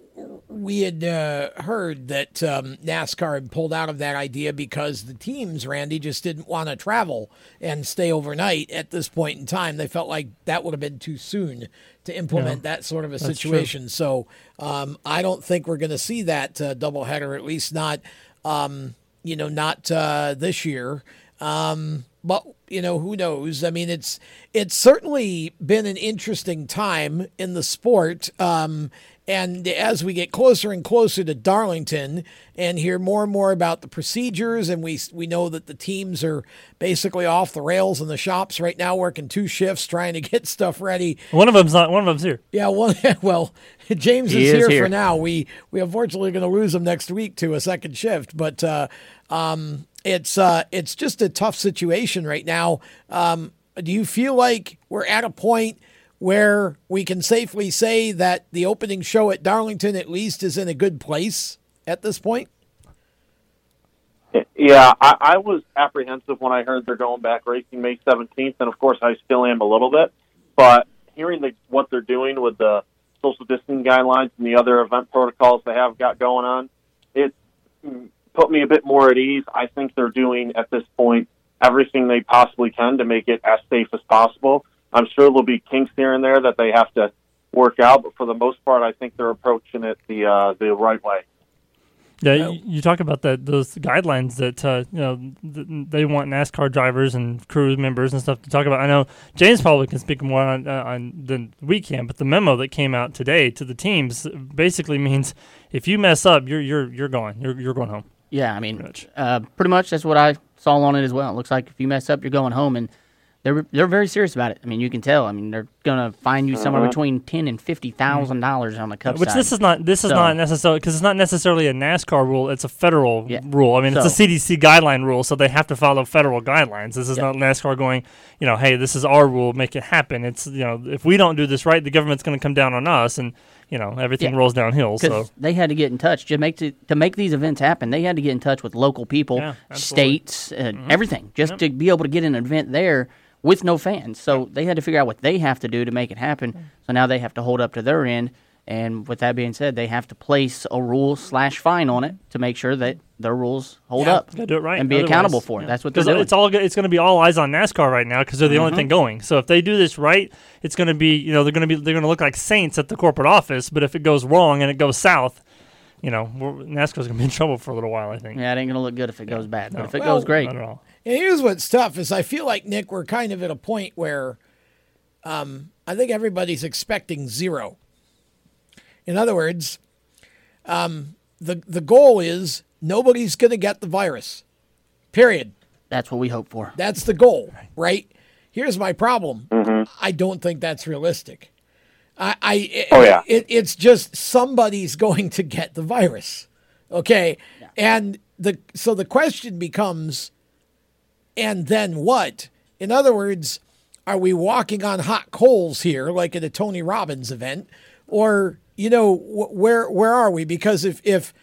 [SPEAKER 2] we had uh, heard that um, NASCAR had pulled out of that idea because the teams, Randy, just didn't want to travel and stay overnight at this point in time. They felt like that would have been too soon to implement
[SPEAKER 6] Yeah,
[SPEAKER 2] that sort of a
[SPEAKER 6] that's true.
[SPEAKER 2] situation. So um, I don't think we're going to see that uh, doubleheader, at least not, um, you know, not uh, this year. Um, but you know who knows? I mean, it's it's certainly been an interesting time in the sport. Um, and as we get closer and closer to Darlington and hear more and more about the procedures, and we we know that the teams are basically off the rails in the shops right now, working two shifts trying to get stuff ready.
[SPEAKER 6] One of them's not. One of them's here.
[SPEAKER 2] Yeah, one. Well, James is,
[SPEAKER 6] is
[SPEAKER 2] here,
[SPEAKER 6] here.
[SPEAKER 2] for now. We we unfortunately are going to lose him next week to a second shift, but uh, um, it's uh, it's just a tough situation right now. Um, do you feel like we're at a point where we can safely say that the opening show at Darlington at least is in a good place at this point?
[SPEAKER 9] Yeah, I, I was apprehensive when I heard they're going back racing May 17th, and of course I still am a little bit. But hearing the, what they're doing with the social distancing guidelines and the other event protocols they have got going on, it mm, put me a bit more at ease. I think they're doing at this point everything they possibly can to make it as safe as possible. I'm sure there'll be kinks here and there that they have to work out, but for the most part, I think they're approaching it the uh, the right way.
[SPEAKER 6] Yeah, you, you talk about that those guidelines that uh, you know th- they want NASCAR drivers and crew members and stuff to talk about. I know James probably can speak more on uh, on than we can, but the memo that came out today to the teams basically means if you mess up, you're you're you're going. You're you're going home.
[SPEAKER 3] Yeah, I mean, uh, pretty much that's what I saw on it as well. It looks like if you mess up, you're going home, and they're they're very serious about it. I mean, you can tell. I mean, they're gonna fine you somewhere
[SPEAKER 6] Uh-huh.
[SPEAKER 3] between ten and fifty thousand dollars on the cup
[SPEAKER 6] Which
[SPEAKER 3] side.
[SPEAKER 6] this is not. This is
[SPEAKER 3] So-
[SPEAKER 6] not necessarily because it's not necessarily a NASCAR rule. It's a federal rule. I mean, it's a CDC guideline rule, so they have to follow federal guidelines. This is not NASCAR going. You know, hey, this is our rule. Make it happen. It's you know, if we don't do this right, the government's going to come down on us, and you know, everything
[SPEAKER 3] Yeah.
[SPEAKER 6] rolls downhill. So
[SPEAKER 3] they had to get in touch to make to, to make these events happen. They had to get in touch with local people,
[SPEAKER 6] Yeah,
[SPEAKER 3] states, uh, everything, just to be able to get an event there with no fans. So they had to figure out what they have to do to make it happen. So now they have to hold up to their end. And with that being said, they have to place a rule slash fine on it to make sure that their rules hold
[SPEAKER 6] Yeah,
[SPEAKER 3] up
[SPEAKER 6] gotta do it right,
[SPEAKER 3] and be
[SPEAKER 6] otherwise-
[SPEAKER 3] accountable for it.
[SPEAKER 6] yeah.
[SPEAKER 3] That's what they're
[SPEAKER 6] 'Cause
[SPEAKER 3] doing.
[SPEAKER 6] It's all it's going to be all eyes on NASCAR right now because they're the only
[SPEAKER 3] Mhm.
[SPEAKER 6] thing going. So if they do this right, it's going to be you know they're going to be they're going to look like saints at the corporate office. But if it goes wrong and it goes south, you know we're- NASCAR's going to be in trouble for a little while. I think.
[SPEAKER 3] Yeah, it ain't gonna look good if it goes bad. But if it
[SPEAKER 2] Well,
[SPEAKER 3] goes great,
[SPEAKER 6] not at all.
[SPEAKER 2] And here's what's tough is I feel like Nick, we're kind of at a point where um, I think everybody's expecting zero. In other words, um, the the goal is nobody's going to get the virus. Period.
[SPEAKER 3] That's what we hope for.
[SPEAKER 2] That's the goal, right? Here's my problem. I don't think that's realistic. I, I
[SPEAKER 9] Oh, yeah.
[SPEAKER 2] it, it's just somebody's going to get the virus. Okay. And the so the question becomes and then what? In other words, are we walking on hot coals here like at a Tony Robbins event or you know wh- where where are we because if if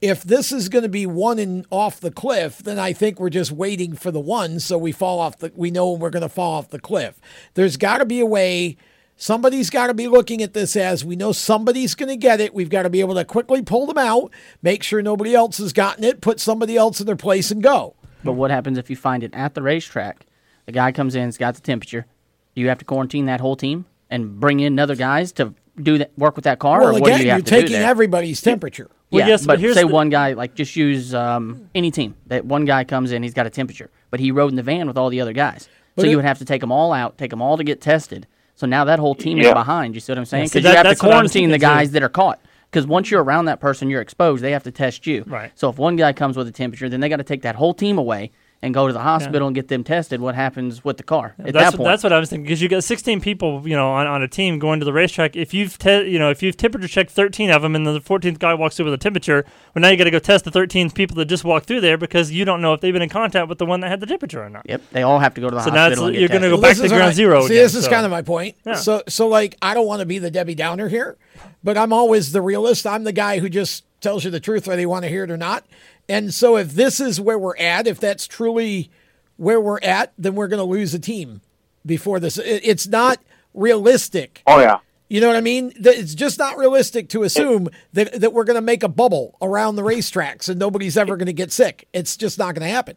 [SPEAKER 2] if this is going to be one and off the cliff, then I think we're just waiting for the one so we fall off the we know we're going to fall off the cliff. There's got to be a way somebody's got to be looking at this as we know somebody's going to get it. We've got to be able to quickly pull them out, make sure nobody else has gotten it, put somebody else in their place and go.
[SPEAKER 3] But what happens if you find it at the racetrack? The guy comes in, has got the temperature. Do you have to quarantine that whole team and bring in other guys to do that, work with that car?
[SPEAKER 2] Well,
[SPEAKER 3] or what
[SPEAKER 2] again,
[SPEAKER 3] do you
[SPEAKER 2] you're
[SPEAKER 3] have to
[SPEAKER 2] taking
[SPEAKER 3] do there?
[SPEAKER 2] everybody's temperature.
[SPEAKER 3] yeah,
[SPEAKER 6] yes, but
[SPEAKER 3] but say
[SPEAKER 6] the-
[SPEAKER 3] one guy, like just use um, any team. That one guy comes in, he's got a temperature, but he rode in the van with all the other guys.
[SPEAKER 2] But
[SPEAKER 3] so
[SPEAKER 2] it-
[SPEAKER 3] you would have to take them all out, take them all to get tested. So now that whole team
[SPEAKER 2] Yeah.
[SPEAKER 3] is behind. You see what I'm saying?
[SPEAKER 6] Yeah, see,
[SPEAKER 3] Because you have to
[SPEAKER 6] that's what I was
[SPEAKER 3] quarantine the
[SPEAKER 6] thinking, too.
[SPEAKER 3] guys that are caught. Because once you're around that person, you're exposed. They have to test you.
[SPEAKER 6] Right.
[SPEAKER 3] So if one guy comes with a temperature, then they got to take that whole team away and go to the hospital and get them tested. What happens with the car at
[SPEAKER 6] that's
[SPEAKER 3] that point?
[SPEAKER 6] that's what I was thinking because you got 16 people, you know, on, on a team going to the racetrack. If you've te- you know if you've temperature checked 13 of them and the 14th guy walks through with a temperature, well now you got to go test the 13 people that just walked through there because you don't know if they've been in contact with the one that had the temperature or not.
[SPEAKER 3] Yep, they all have to go to the
[SPEAKER 6] So now it's-
[SPEAKER 3] hospital. and get
[SPEAKER 6] you're gonna go back
[SPEAKER 2] This
[SPEAKER 6] to
[SPEAKER 2] is
[SPEAKER 6] ground
[SPEAKER 2] what I-
[SPEAKER 6] zero
[SPEAKER 2] See,
[SPEAKER 6] again,
[SPEAKER 2] this is
[SPEAKER 6] so-
[SPEAKER 2] kind of my point.
[SPEAKER 6] Yeah.
[SPEAKER 2] So, so like, I don't want to be the Debbie Downer here, but I'm always the realist. I'm the guy who just tells you the truth, whether you want to hear it or not. And so, if this is where we're at, if that's truly where we're at, then we're going to lose a team before this. It's not realistic.
[SPEAKER 9] Oh yeah.
[SPEAKER 2] You know what I mean? It's just not realistic to assume that, that we're going to make a bubble around the racetracks and nobody's ever going to get sick. It's just not going to happen.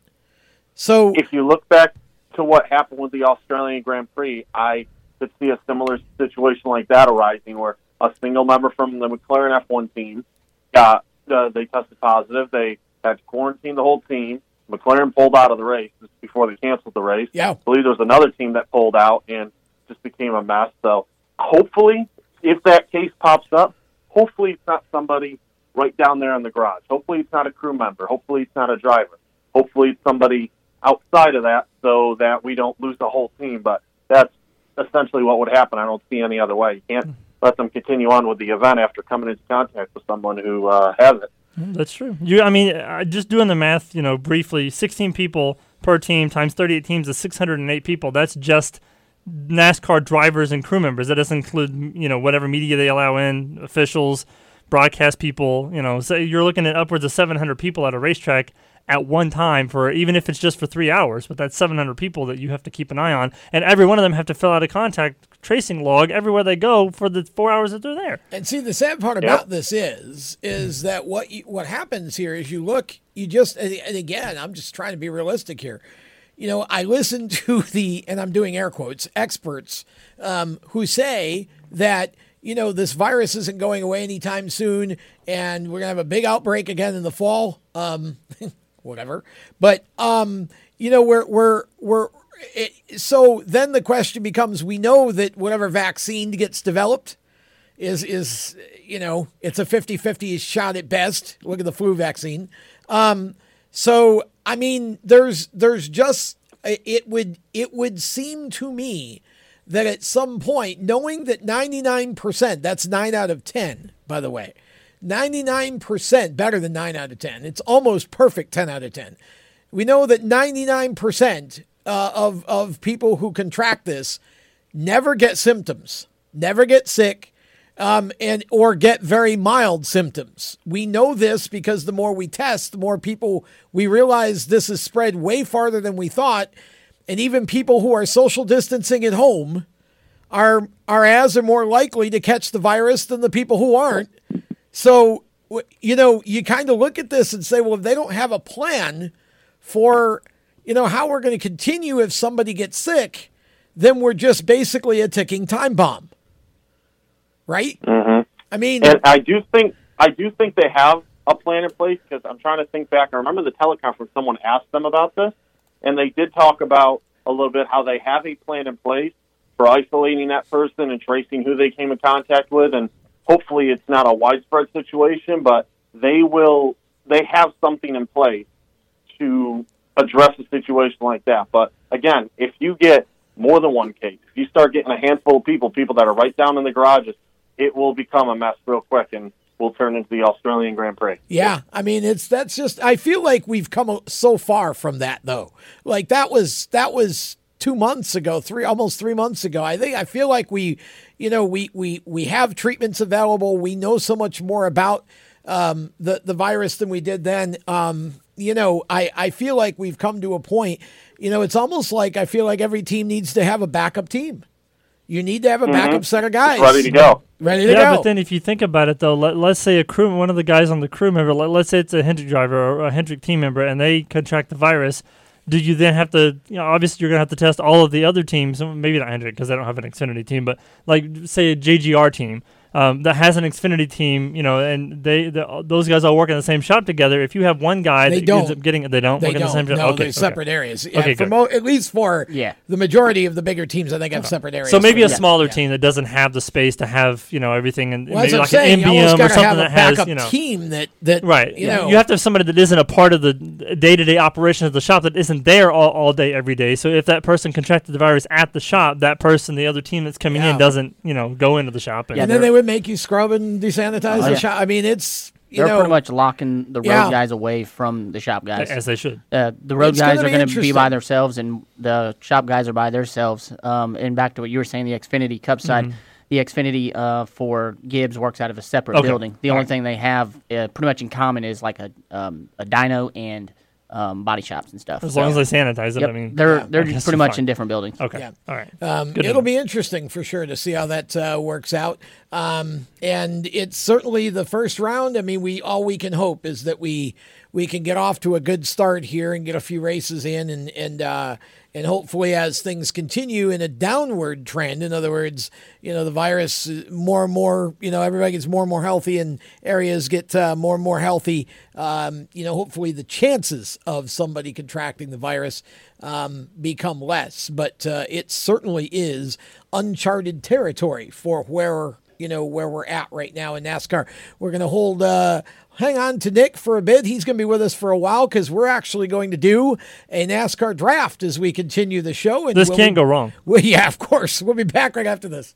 [SPEAKER 2] So
[SPEAKER 9] if you look back to what happened with the Australian Grand Prix, I could see a similar situation like that arising, where a single member from the McLaren F1 team got uh, they tested positive. They had to quarantine the whole team. McLaren pulled out of the race just before they canceled the race.
[SPEAKER 2] Yeah.
[SPEAKER 9] I believe there was another team that pulled out and just became a mess. So hopefully, if that case pops up, hopefully it's not somebody right down there in the garage. Hopefully it's not a crew member. Hopefully it's not a driver. Hopefully it's somebody outside of that so that we don't lose the whole team. But that's essentially what would happen. I don't see any other way. You can't let them continue on with the event after coming into contact with someone who uh, has it.
[SPEAKER 6] Mm, That's true. You, I mean, uh, just doing the math, you know, briefly, 16 people per team times 38 teams is 608 people. That's just NASCAR drivers and crew members. That doesn't include, you know, whatever media they allow in, officials, broadcast people. You know, so you're looking at upwards of 700 people at a racetrack at one time for even if it's just for three hours. But that's 700 people that you have to keep an eye on, and every one of them have to fill out a contact tracing log everywhere they go for the four hours that they're there.
[SPEAKER 2] And see, the sad part
[SPEAKER 6] Yep.
[SPEAKER 2] about this is, is that what you, what happens here is you look, you just, and again, I'm just trying to be realistic here. You know, I listen to the, and I'm doing air quotes, experts um, who say that you know this virus isn't going away anytime soon, and we're gonna have a big outbreak again in the fall. Um, whatever, but um, you know, we're we're we're. It, so then the question becomes: We know that whatever vaccine gets developed, is is you know it's a 50-50 shot at best look at the flu vaccine um so i mean there's there's just it would it would seem to me that at some point, knowing that 99%, that's 9 out of 10, by the way, 99% better than 9 out of 10. It's almost perfect 10 out of 10. We know that 99% uh, of, of people who contract this never get symptoms, never get sick, um, and or get very mild symptoms. We know this because the more we test, the more people we realize this is spread way farther than we thought, and even people who are social distancing at home are are as or more likely to catch the virus than the people who aren't. So you know, you kind of look at this and say, well, if they don't have a plan for you know how we're going to continue if somebody gets sick, then we're just basically a ticking time bomb, right?
[SPEAKER 9] Mm-hmm.
[SPEAKER 2] I mean,
[SPEAKER 9] and I do think I do think they have a plan in place because I'm trying to think back. I remember the teleconference. Someone asked them about this, and they did talk about a little bit how they have a plan in place for isolating that person and tracing who they came in contact with, and hopefully it's not a widespread situation, but they will. They have something in place to address a situation like that. But again, if you get more than one case, if you start getting a handful of people, people that are right down in the garages, it will become a mess real quick, and will turn into the Australian Grand Prix.
[SPEAKER 2] Yeah, I mean it's that's just I feel like we've come so far from that though. Like that was that was 2 months ago, 3 almost 3 months ago. I think I feel like we you know, we we we have treatments available. We know so much more about um, the the virus than we did then. Um, you know, I I feel like we've come to a point, you know, it's almost like I feel like every team needs to have a backup team. You need to have a
[SPEAKER 9] Mhm.
[SPEAKER 2] backup set of guys
[SPEAKER 9] Ready to go.
[SPEAKER 2] Ready to
[SPEAKER 6] yeah,
[SPEAKER 2] go.
[SPEAKER 6] but then if you think about it, though, let, let's say a crew, one of the guys on the crew member, let, let's say it's a Hendrick driver or a Hendrick team member, and they contract the virus. Do you then have to, you know, obviously you're going to have to test all of the other teams, maybe not Hendrick because they don't have an Xfinity team, but like say a JGR team um, that has an Xfinity team, you know, and they the, those guys all work in the same shop together. If you have one guy
[SPEAKER 2] They
[SPEAKER 6] that ends
[SPEAKER 2] don't.
[SPEAKER 6] up getting, they don't
[SPEAKER 2] They
[SPEAKER 6] work in the
[SPEAKER 2] don't.
[SPEAKER 6] same shop.
[SPEAKER 2] No,
[SPEAKER 6] okay,
[SPEAKER 2] they're
[SPEAKER 6] okay.
[SPEAKER 2] separate areas. Yeah,
[SPEAKER 6] Okay,
[SPEAKER 2] for mo- at least for
[SPEAKER 3] Yeah.
[SPEAKER 2] the majority of the bigger teams, I think have separate areas.
[SPEAKER 6] So maybe a
[SPEAKER 2] that.
[SPEAKER 6] smaller team that doesn't have the space to have you know everything, and
[SPEAKER 2] Well,
[SPEAKER 6] maybe
[SPEAKER 2] what
[SPEAKER 6] like
[SPEAKER 2] I'm saying.
[SPEAKER 6] an
[SPEAKER 2] You almost
[SPEAKER 6] MBM or
[SPEAKER 2] gotta
[SPEAKER 6] something
[SPEAKER 2] have a
[SPEAKER 6] that has
[SPEAKER 2] backup
[SPEAKER 6] you know
[SPEAKER 2] team that that
[SPEAKER 6] right.
[SPEAKER 2] You
[SPEAKER 6] yeah.
[SPEAKER 2] know,
[SPEAKER 6] you have to have somebody that isn't a part of the day to day operations of the shop that isn't there all, all day every day. So if that person contracted the virus at the shop, that person, the other team that's coming
[SPEAKER 2] Yeah.
[SPEAKER 6] in, doesn't you know go into the shop.
[SPEAKER 2] and then they would make you scrub and desanitize
[SPEAKER 3] Oh,
[SPEAKER 2] the
[SPEAKER 3] yeah.
[SPEAKER 2] shop. I mean, it's you
[SPEAKER 3] They're
[SPEAKER 2] know
[SPEAKER 3] pretty much locking the road
[SPEAKER 2] Yeah.
[SPEAKER 3] guys away from the shop guys,
[SPEAKER 6] As they should.
[SPEAKER 3] Uh, the road
[SPEAKER 2] It's
[SPEAKER 3] guys
[SPEAKER 2] gonna
[SPEAKER 3] are going to be by themselves, and the shop guys are by themselves. Um, and back to what you were saying, the Xfinity Cup side,
[SPEAKER 6] Mhm.
[SPEAKER 3] the Xfinity uh, for Gibbs works out of a separate
[SPEAKER 6] Okay.
[SPEAKER 3] building. The
[SPEAKER 6] All
[SPEAKER 3] only
[SPEAKER 6] right.
[SPEAKER 3] thing they have uh, pretty much in common is like a um, a dyno and um, body shops and stuff.
[SPEAKER 6] As long as they sanitize it,
[SPEAKER 3] Yep.
[SPEAKER 6] I mean,
[SPEAKER 3] they're
[SPEAKER 6] yeah,
[SPEAKER 3] they're
[SPEAKER 6] I
[SPEAKER 3] pretty much
[SPEAKER 6] fine.
[SPEAKER 3] in different buildings.
[SPEAKER 6] Okay,
[SPEAKER 2] Yeah.
[SPEAKER 6] all right.
[SPEAKER 2] Um, it'll
[SPEAKER 6] know.
[SPEAKER 2] be interesting for sure to see how that uh, works out. Um, and it's certainly the first round. I mean, we all we can hope is that we we can get off to a good start here and get a few races in, and and uh, and hopefully as things continue in a downward trend. In other words, you know, the virus uh, more and more, you know, everybody gets more and more healthy, and areas get uh, more and more healthy. Um, you know, hopefully the chances of somebody contracting the virus um, become less. But uh, it certainly is uncharted territory for where you know where we're at right now in NASCAR. We're going to hold. Uh, hang on to Nick for a bit. He's going to be with us for a while because we're actually going to do a NASCAR draft as we continue the show. And
[SPEAKER 6] This
[SPEAKER 2] we'll
[SPEAKER 6] can't go wrong.
[SPEAKER 2] Well, yeah, of course. We'll be back right after this.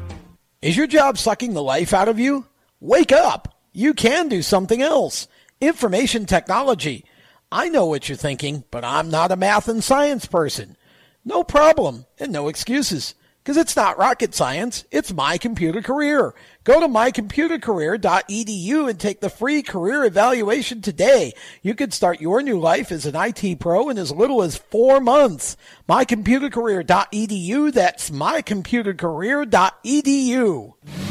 [SPEAKER 2] Is your job sucking the life out of you? Wake up! You can do something else. Information technology. I know what you're thinking, but I'm not a math and science person. No problem and no excuses. Because it's not rocket science, it's My Computer Career. Go to mycomputercareer.edu and take the free career evaluation today. You can start your new life as an IT pro in as little as four months. mycomputercareer.edu. That's mycomputercareer.edu.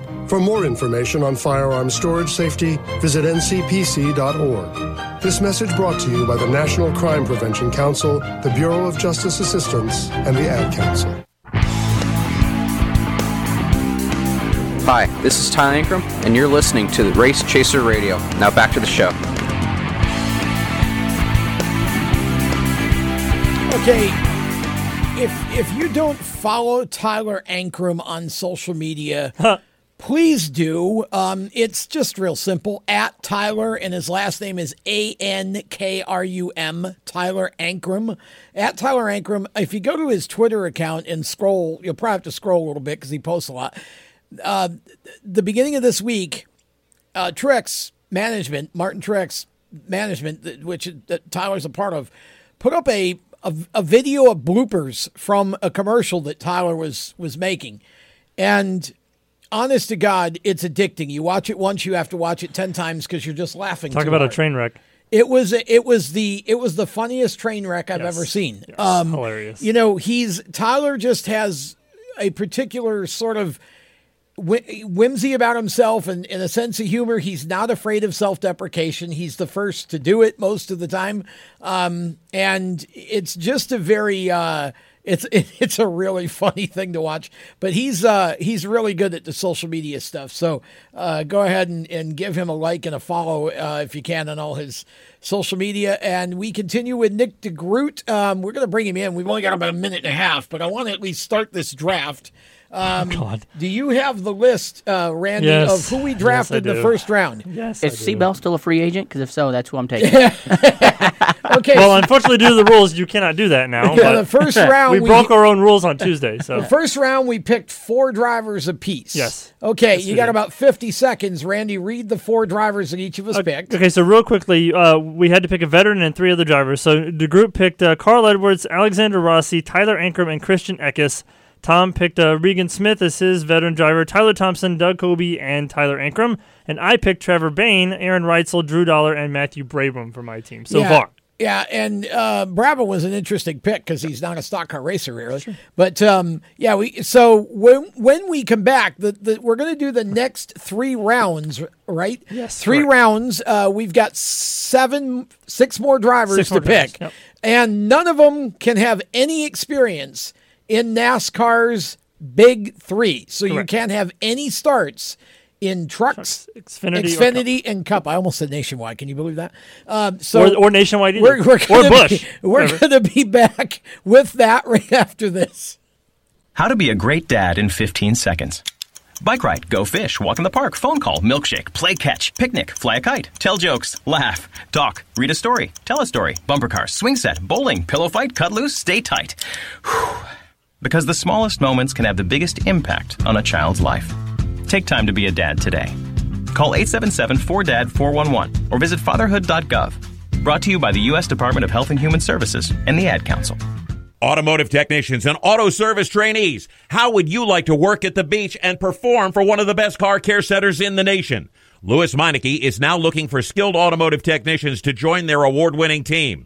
[SPEAKER 10] For more information on firearm storage safety, visit ncpc.org. This message brought to you by the National Crime Prevention Council, the Bureau of Justice Assistance, and the Ad Council.
[SPEAKER 11] Hi, this is Tyler Ankrum, and you're listening to the Race Chaser Radio. Now back to the show.
[SPEAKER 2] Okay, if if you don't follow Tyler Ankrum on social media, please do. Um, it's just real simple. At Tyler, and his last name is A N K R U M. Tyler Ankrum. At Tyler Ankrum. If you go to his Twitter account and scroll, you'll probably have to scroll a little bit because he posts a lot. Uh, the beginning of this week, uh, Truex Management, Martin Truex Management, which that Tyler's a part of, put up a a, a video of bloopers from a commercial that Tyler was was making, and honest to God, it's addicting. You watch it once, you have to watch it ten times because you're just laughing.
[SPEAKER 6] Talk about
[SPEAKER 2] hard.
[SPEAKER 6] a train wreck.
[SPEAKER 2] It was it was the it was the funniest train wreck I've
[SPEAKER 6] Yes.
[SPEAKER 2] ever seen.
[SPEAKER 6] Yes.
[SPEAKER 2] Um,
[SPEAKER 6] Hilarious.
[SPEAKER 2] You know, he's Tyler just has a particular sort of whimsy about himself and, and a sense of humor. He's not afraid of self deprecation. He's the first to do it most of the time. Um, and it's just a very, uh, it's it's a really funny thing to watch, but he's uh, he's really good at the social media stuff. So uh, go ahead and, and give him a like and a follow uh, if you can on all his social media. And we continue with Nick DeGroot. Um, we're going to bring him in. We've only got about a minute and a half, but I want to at least start this draft. Um,
[SPEAKER 6] God.
[SPEAKER 2] Do you have the list, uh, Randy,
[SPEAKER 3] Yes.
[SPEAKER 2] of who we drafted
[SPEAKER 3] I
[SPEAKER 2] in the first round?
[SPEAKER 6] Yes.
[SPEAKER 3] Is Seabell still a free agent? Because if so, that's who I'm taking.
[SPEAKER 2] okay.
[SPEAKER 6] Well, unfortunately, due to the rules, you cannot do that now.
[SPEAKER 2] Yeah, the first round
[SPEAKER 6] we,
[SPEAKER 2] we-
[SPEAKER 6] broke our own rules on Tuesday. So
[SPEAKER 2] The first round, we picked four drivers apiece.
[SPEAKER 6] Yes.
[SPEAKER 2] Okay,
[SPEAKER 6] Yes,
[SPEAKER 2] you got
[SPEAKER 6] did.
[SPEAKER 2] about 50 seconds. Randy, read the four drivers that each of us picked.
[SPEAKER 6] Okay, so real quickly, uh, we had to pick a veteran and three other drivers. So the group picked uh, Carl Edwards, Alexander Rossi, Tyler Ankrum, and Christian Eckes. Tom picked uh, Regan Smith as his veteran driver, Tyler Thompson, Doug Coby, and Tyler Ankrum. And I picked Trevor Bayne, Aaron Reitzel, Drew Dollar, and Matthew Brabham for my team so
[SPEAKER 2] yeah,
[SPEAKER 6] far.
[SPEAKER 2] Yeah, and uh, Bravo was an interesting pick because he's not a stock car racer, really. But um, yeah, we so when when we come back, the, the we're going to do the next three rounds, right?
[SPEAKER 6] Yes,
[SPEAKER 2] three
[SPEAKER 6] correct.
[SPEAKER 2] rounds. Uh, we've got seven, six more drivers
[SPEAKER 6] Six
[SPEAKER 2] to
[SPEAKER 6] more drivers,
[SPEAKER 2] pick,
[SPEAKER 6] yep.
[SPEAKER 2] and none of them can have any experience in NASCAR's Big Three. So you can't have any starts. In trucks,
[SPEAKER 6] Xfinity or
[SPEAKER 2] Xfinity and Cup. I almost said nationwide. Can you believe that? Um, so
[SPEAKER 6] Or- or nationwide either.
[SPEAKER 2] We're, we're
[SPEAKER 6] Or
[SPEAKER 2] gonna
[SPEAKER 6] Busch.
[SPEAKER 2] Be, we're going to be back with that right after this.
[SPEAKER 12] How to be a great dad in 15 seconds. Bike ride, go fish, walk in the park, phone call, milkshake, play catch, picnic, fly a kite, tell jokes, laugh, talk, read a story, tell a story, bumper car, swing set, bowling, pillow fight, cut loose, stay tight. Whew. Because the smallest moments can have the biggest impact on a child's life. Take time to be a dad today. Call 877 4DAD 411 or visit fatherhood.gov.
[SPEAKER 13] Brought to you by the U.S. Department of Health and Human Services and the Ad Council.
[SPEAKER 4] Automotive technicians and auto service trainees, how would you like to work at the beach and perform for one of the best car care centers in the nation? Lewes Meineke is now looking for skilled automotive technicians to join their award winning team.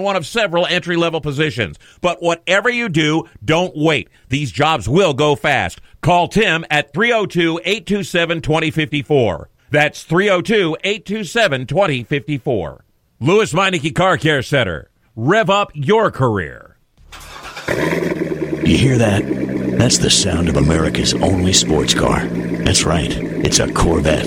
[SPEAKER 4] in one of several entry level positions. But whatever you do, don't wait. These jobs will go fast. Call Tim at 302 827 2054. That's 302 827 2054. Lewes Meineke Car Care Center. Rev up your career.
[SPEAKER 14] You hear that? That's the sound of America's only sports car. That's right, it's a Corvette.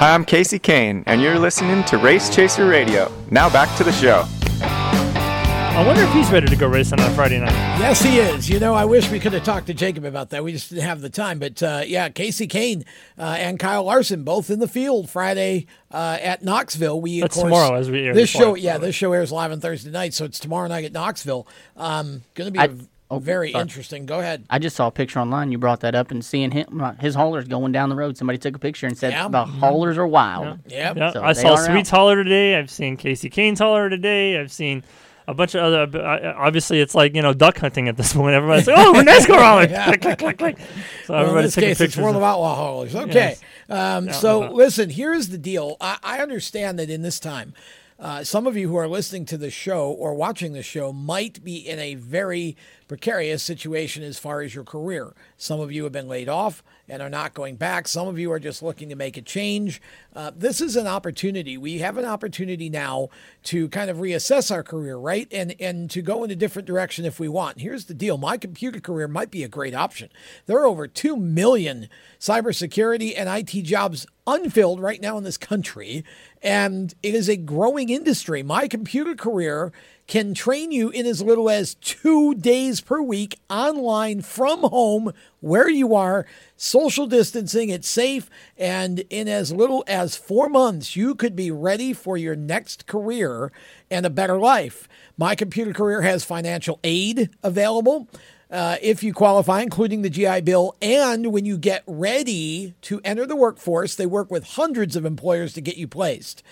[SPEAKER 15] Hi, I'm Kasey Kahne, and you're listening to Race Chaser Radio. Now back to the show.
[SPEAKER 6] I wonder if he's ready to go racing on Friday night.
[SPEAKER 2] Yes, he is. You know, I wish we could have talked to Jacob about that. We just didn't have the time. But uh, yeah, Kasey Kahne uh, and Kyle Larson both in the field Friday uh, at Knoxville. We
[SPEAKER 6] That's
[SPEAKER 2] of course
[SPEAKER 6] tomorrow as we air
[SPEAKER 2] this show.
[SPEAKER 6] pod.
[SPEAKER 2] Yeah, this show airs live on Thursday night, so it's tomorrow night at Knoxville. Um, going to be
[SPEAKER 3] I-
[SPEAKER 2] a
[SPEAKER 3] oh,
[SPEAKER 2] very
[SPEAKER 3] sorry.
[SPEAKER 2] interesting. Go ahead.
[SPEAKER 3] I just saw a picture online. You brought that up and seeing him, uh, his haulers going down the road. Somebody took a picture and said
[SPEAKER 2] Yeah.
[SPEAKER 3] the haulers are wild.
[SPEAKER 2] Yeah.
[SPEAKER 6] Yeah,
[SPEAKER 3] So
[SPEAKER 6] I saw
[SPEAKER 3] are
[SPEAKER 6] Sweet's
[SPEAKER 3] out.
[SPEAKER 6] hauler today. I've seen Kasey Kahne's hauler today. I've seen a bunch of other. uh, Obviously, it's like you know duck hunting at this point. Everybody's like, "Oh, NASCAR hauler!"
[SPEAKER 2] Yeah.
[SPEAKER 6] click, click, click, click. So
[SPEAKER 2] Well, in
[SPEAKER 6] everybody's
[SPEAKER 2] this
[SPEAKER 6] taking
[SPEAKER 2] case,
[SPEAKER 6] pictures.
[SPEAKER 2] it's World
[SPEAKER 6] of-
[SPEAKER 2] of Outlaw haulers. Okay.
[SPEAKER 6] Yes.
[SPEAKER 2] Um,
[SPEAKER 6] Yeah,
[SPEAKER 2] so
[SPEAKER 6] uh-huh.
[SPEAKER 2] listen, here's the deal. I, I understand that in this time, uh, some of you who are listening to the show or watching the show might be in a very precarious situation as far as your career. Some of you have been laid off and are not going back. Some of you are just looking to make a change. Uh, this is an opportunity. We have an opportunity now to kind of reassess our career, right? And and to go in a different direction if we want. Here's the deal: my computer career might be a great option. There are over two million cybersecurity and IT jobs unfilled right now in this country, and it is a growing industry. My computer career can train you in as little as two days per week online from home where you are, social distancing, it's safe, and in as little as four months, you could be ready for your next career and a better life. My computer career has financial aid available. Uh, if you qualify, including the GI Bill. And when you get ready to enter the workforce, they work with hundreds of employers to get you placed.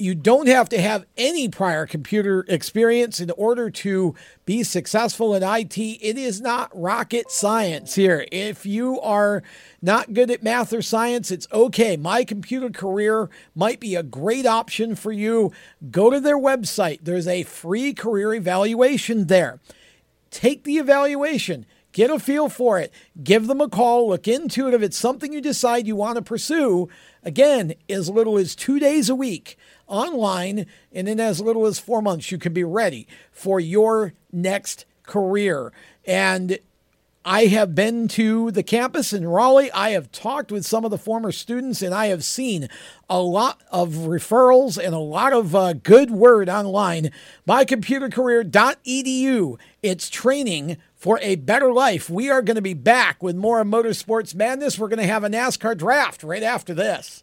[SPEAKER 2] You don't have to have any prior computer experience in order to be successful in IT. It is not rocket science here. If you are not good at math or science, it's okay. My computer career might be a great option for you. Go to their website, there's a free career evaluation there take the evaluation, get a feel for it, give them a call, look into it. If it's something you decide you want to pursue, again, as little as two days a week online, and in as little as four months, you can be ready for your next career. And I have been to the campus in Raleigh. I have talked with some of the former students, and I have seen a lot of referrals and a lot of uh, good word online. MyComputerCareer.edu. It's training for a better life. We are going to be back with more Motorsports Madness. We're going to have a NASCAR draft right after this.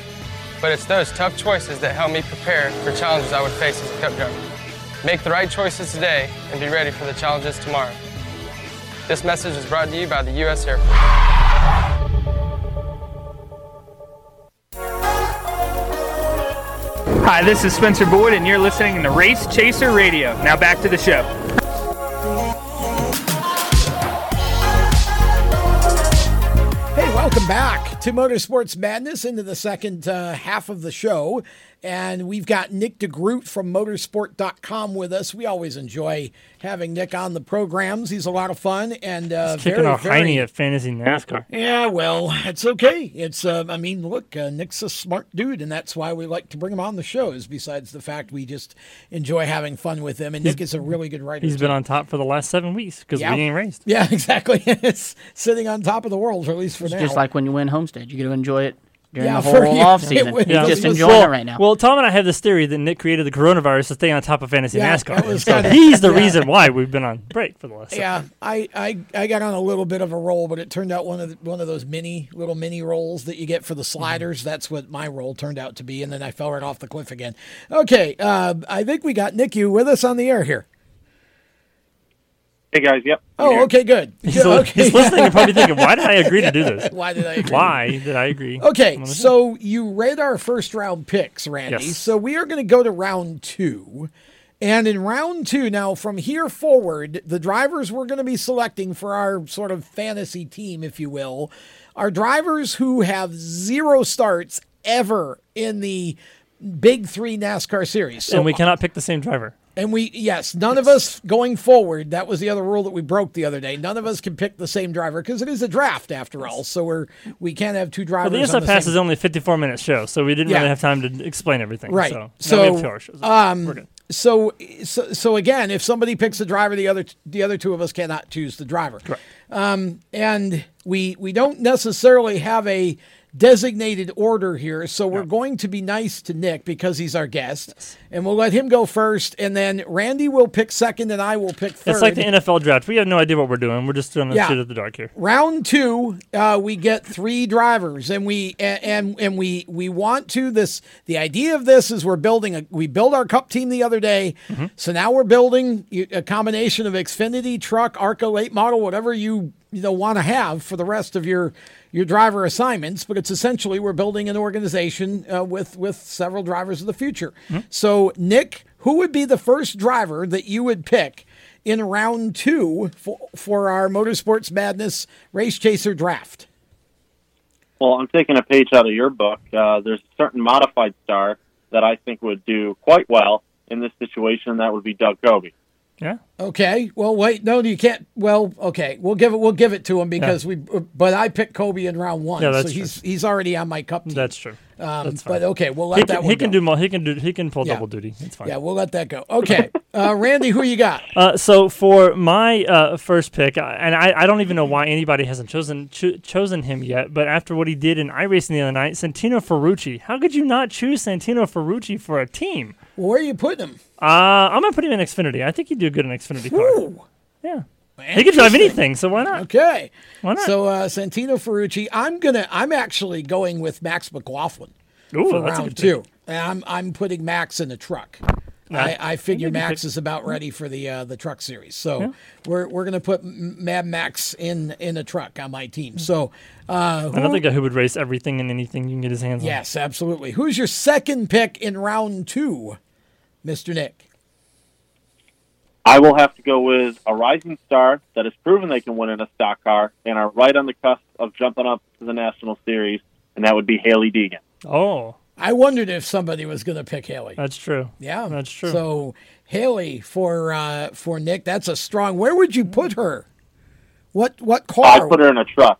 [SPEAKER 16] But it's those tough choices that help me prepare for challenges I would face as a cup driver. Make the right choices today and be ready for the challenges tomorrow. This message is brought to you by the U.S. Air Force.
[SPEAKER 17] Hi, this is Spencer Boyd, and you're listening to Race Chaser Radio. Now back to the show.
[SPEAKER 2] Hey, welcome back to Motorsports Madness into the second uh, half of the show. And we've got Nick DeGroot from motorsport.com with us. We always enjoy having Nick on the programs. He's a lot of fun and uh,
[SPEAKER 6] He's kicking
[SPEAKER 2] very,
[SPEAKER 6] our
[SPEAKER 2] very,
[SPEAKER 6] hiney at fantasy NASCAR.
[SPEAKER 2] Yeah, well, it's okay. It's, uh, I mean, look, uh, Nick's a smart dude, and that's why we like to bring him on the shows. Besides the fact we just enjoy having fun with him, and Nick is a really good writer.
[SPEAKER 6] He's
[SPEAKER 2] too.
[SPEAKER 6] been on top for the last seven weeks because
[SPEAKER 2] Yeah.
[SPEAKER 6] we ain't raced.
[SPEAKER 2] Yeah, exactly. it's sitting on top of the world, or at least for
[SPEAKER 3] It's
[SPEAKER 2] now.
[SPEAKER 3] just like when you win Homestead. You get to enjoy it during
[SPEAKER 2] Yeah,
[SPEAKER 3] the
[SPEAKER 2] for
[SPEAKER 3] whole
[SPEAKER 2] you.
[SPEAKER 3] off
[SPEAKER 2] It
[SPEAKER 3] season.
[SPEAKER 2] was-
[SPEAKER 3] just
[SPEAKER 2] was-
[SPEAKER 3] enjoying
[SPEAKER 6] well,
[SPEAKER 3] it right now.
[SPEAKER 6] Well, Tom and I have this theory that Nick created the coronavirus to stay on top of fantasy
[SPEAKER 2] Yeah,
[SPEAKER 6] NASCAR. so he's the reason why we've been on break for the last.
[SPEAKER 2] Yeah, I, I I got on a little bit of a roll, but it turned out one of the, one of those mini little mini rolls that you get for the sliders. That's what my roll turned out to be, and then I fell right off the cliff again. Okay, uh, I think we got Nick you with us on the air here.
[SPEAKER 9] Hey guys, yep. I'm
[SPEAKER 2] Oh,
[SPEAKER 9] here.
[SPEAKER 2] okay, good.
[SPEAKER 6] He's,
[SPEAKER 2] Good,
[SPEAKER 6] li-
[SPEAKER 2] okay.
[SPEAKER 6] he's listening and probably thinking, why did I agree to do this?
[SPEAKER 2] Why did I agree?
[SPEAKER 6] Why did I agree?
[SPEAKER 2] Okay,
[SPEAKER 6] I'm on the show.
[SPEAKER 2] so you read our first round picks, Randy.
[SPEAKER 6] Yes.
[SPEAKER 2] So we are going to go to round two. And in round two, now from here forward, the drivers we're going to be selecting for our sort of fantasy team, if you will, are drivers who have zero starts ever in the big three NASCAR series. So
[SPEAKER 6] and we cannot pick the same driver.
[SPEAKER 2] And we, yes, none of us going forward. That was the other rule that we broke the other day. None of us can pick the same driver because it is a draft after all. So we're we can't have two
[SPEAKER 6] Well,
[SPEAKER 2] drivers.
[SPEAKER 6] the
[SPEAKER 2] on
[SPEAKER 6] Pass
[SPEAKER 2] same-
[SPEAKER 6] is only a 54 minute show, so we didn't
[SPEAKER 2] Yeah.
[SPEAKER 6] really have time to explain everything.
[SPEAKER 2] Right.
[SPEAKER 6] So,
[SPEAKER 2] So,
[SPEAKER 6] have two hour shows.
[SPEAKER 2] Um, so, so, so again, if somebody picks a driver, the other, the other two of us cannot choose the driver.
[SPEAKER 6] Correct.
[SPEAKER 2] Um, and we we don't necessarily have a designated order here. So we're going to be nice to Nick because he's our guest, and we'll let him go first, and then Randy will pick second, and I will pick third.
[SPEAKER 6] It's like the NFL draft. We have no idea what we're doing. We're just doing a
[SPEAKER 2] Yeah.
[SPEAKER 6] shoot at the dark here.
[SPEAKER 2] Round two, uh, we get three drivers, and we and, and and we we want to this. The idea of this is we're building a we built our cup team the other day, so now we're building a combination of Xfinity truck, Arca late model, whatever you you know want to have for the rest of your your driver assignments. But it's essentially we're building an organization uh, with with several drivers of the future. So Nick, who would be the first driver that you would pick? in round two for, for our Motorsports Madness Race Chaser draft?
[SPEAKER 9] Well, I'm taking a page out of your book. Uh, there's a certain modified star that I think would do quite well in this situation. That would be Doug Coby.
[SPEAKER 6] Yeah.
[SPEAKER 2] Okay. Well, wait. No, you can't. Well, okay. We'll give it. We'll give it to him because we. But I picked Coby in round one,
[SPEAKER 6] Yeah,
[SPEAKER 2] so
[SPEAKER 6] that's
[SPEAKER 2] he's he's already on my cup team.
[SPEAKER 6] That's true.
[SPEAKER 2] Um, but okay, we'll let
[SPEAKER 6] he
[SPEAKER 2] that
[SPEAKER 6] can,
[SPEAKER 2] one
[SPEAKER 6] he can
[SPEAKER 2] go.
[SPEAKER 6] do mo- he can do he can pull
[SPEAKER 2] Yeah.
[SPEAKER 6] double duty. It's fine.
[SPEAKER 2] Yeah, we'll let that go. Okay, uh, Randy, who you got?
[SPEAKER 6] Uh, so for my uh, first pick, uh, and I, I don't even know why anybody hasn't chosen cho- chosen him yet, but after what he did in iRacing the other night, Santino Ferrucci. How could you not choose Santino Ferrucci for a team?
[SPEAKER 2] Well, where are you putting him?
[SPEAKER 6] Uh, I'm gonna put him in Xfinity. I think he'd do good in Xfinity car. Yeah, he could drive anything, so why not?
[SPEAKER 2] Okay.
[SPEAKER 6] Why not?
[SPEAKER 2] So uh, Santino Ferrucci, I'm gonna. I'm actually going with Max McLaughlin
[SPEAKER 6] Ooh,
[SPEAKER 2] for round two. I'm I'm putting Max in the truck. I, I figure
[SPEAKER 6] That'd be a good
[SPEAKER 2] Max
[SPEAKER 6] pick.
[SPEAKER 2] is about ready for the uh, the truck series, so
[SPEAKER 6] Yeah.
[SPEAKER 2] we're we're gonna put Mad Max in in a truck on my team. So uh,
[SPEAKER 6] Another guy who would race everything and anything you can get his hands on.
[SPEAKER 2] yes, absolutely. Who's your second pick in round two, Mister Nick?
[SPEAKER 9] I will have to go with a rising star that has proven they can win in a stock car and are right on the cusp of jumping up to the National Series, and that would be Hailie Deegan.
[SPEAKER 6] Oh,
[SPEAKER 2] I wondered if somebody was going to pick Hailie.
[SPEAKER 6] that's true.
[SPEAKER 2] Yeah,
[SPEAKER 6] that's true.
[SPEAKER 2] So Hailie for uh, for Nick, that's a strong. Where would you put her? What what car?
[SPEAKER 9] I put her in a truck.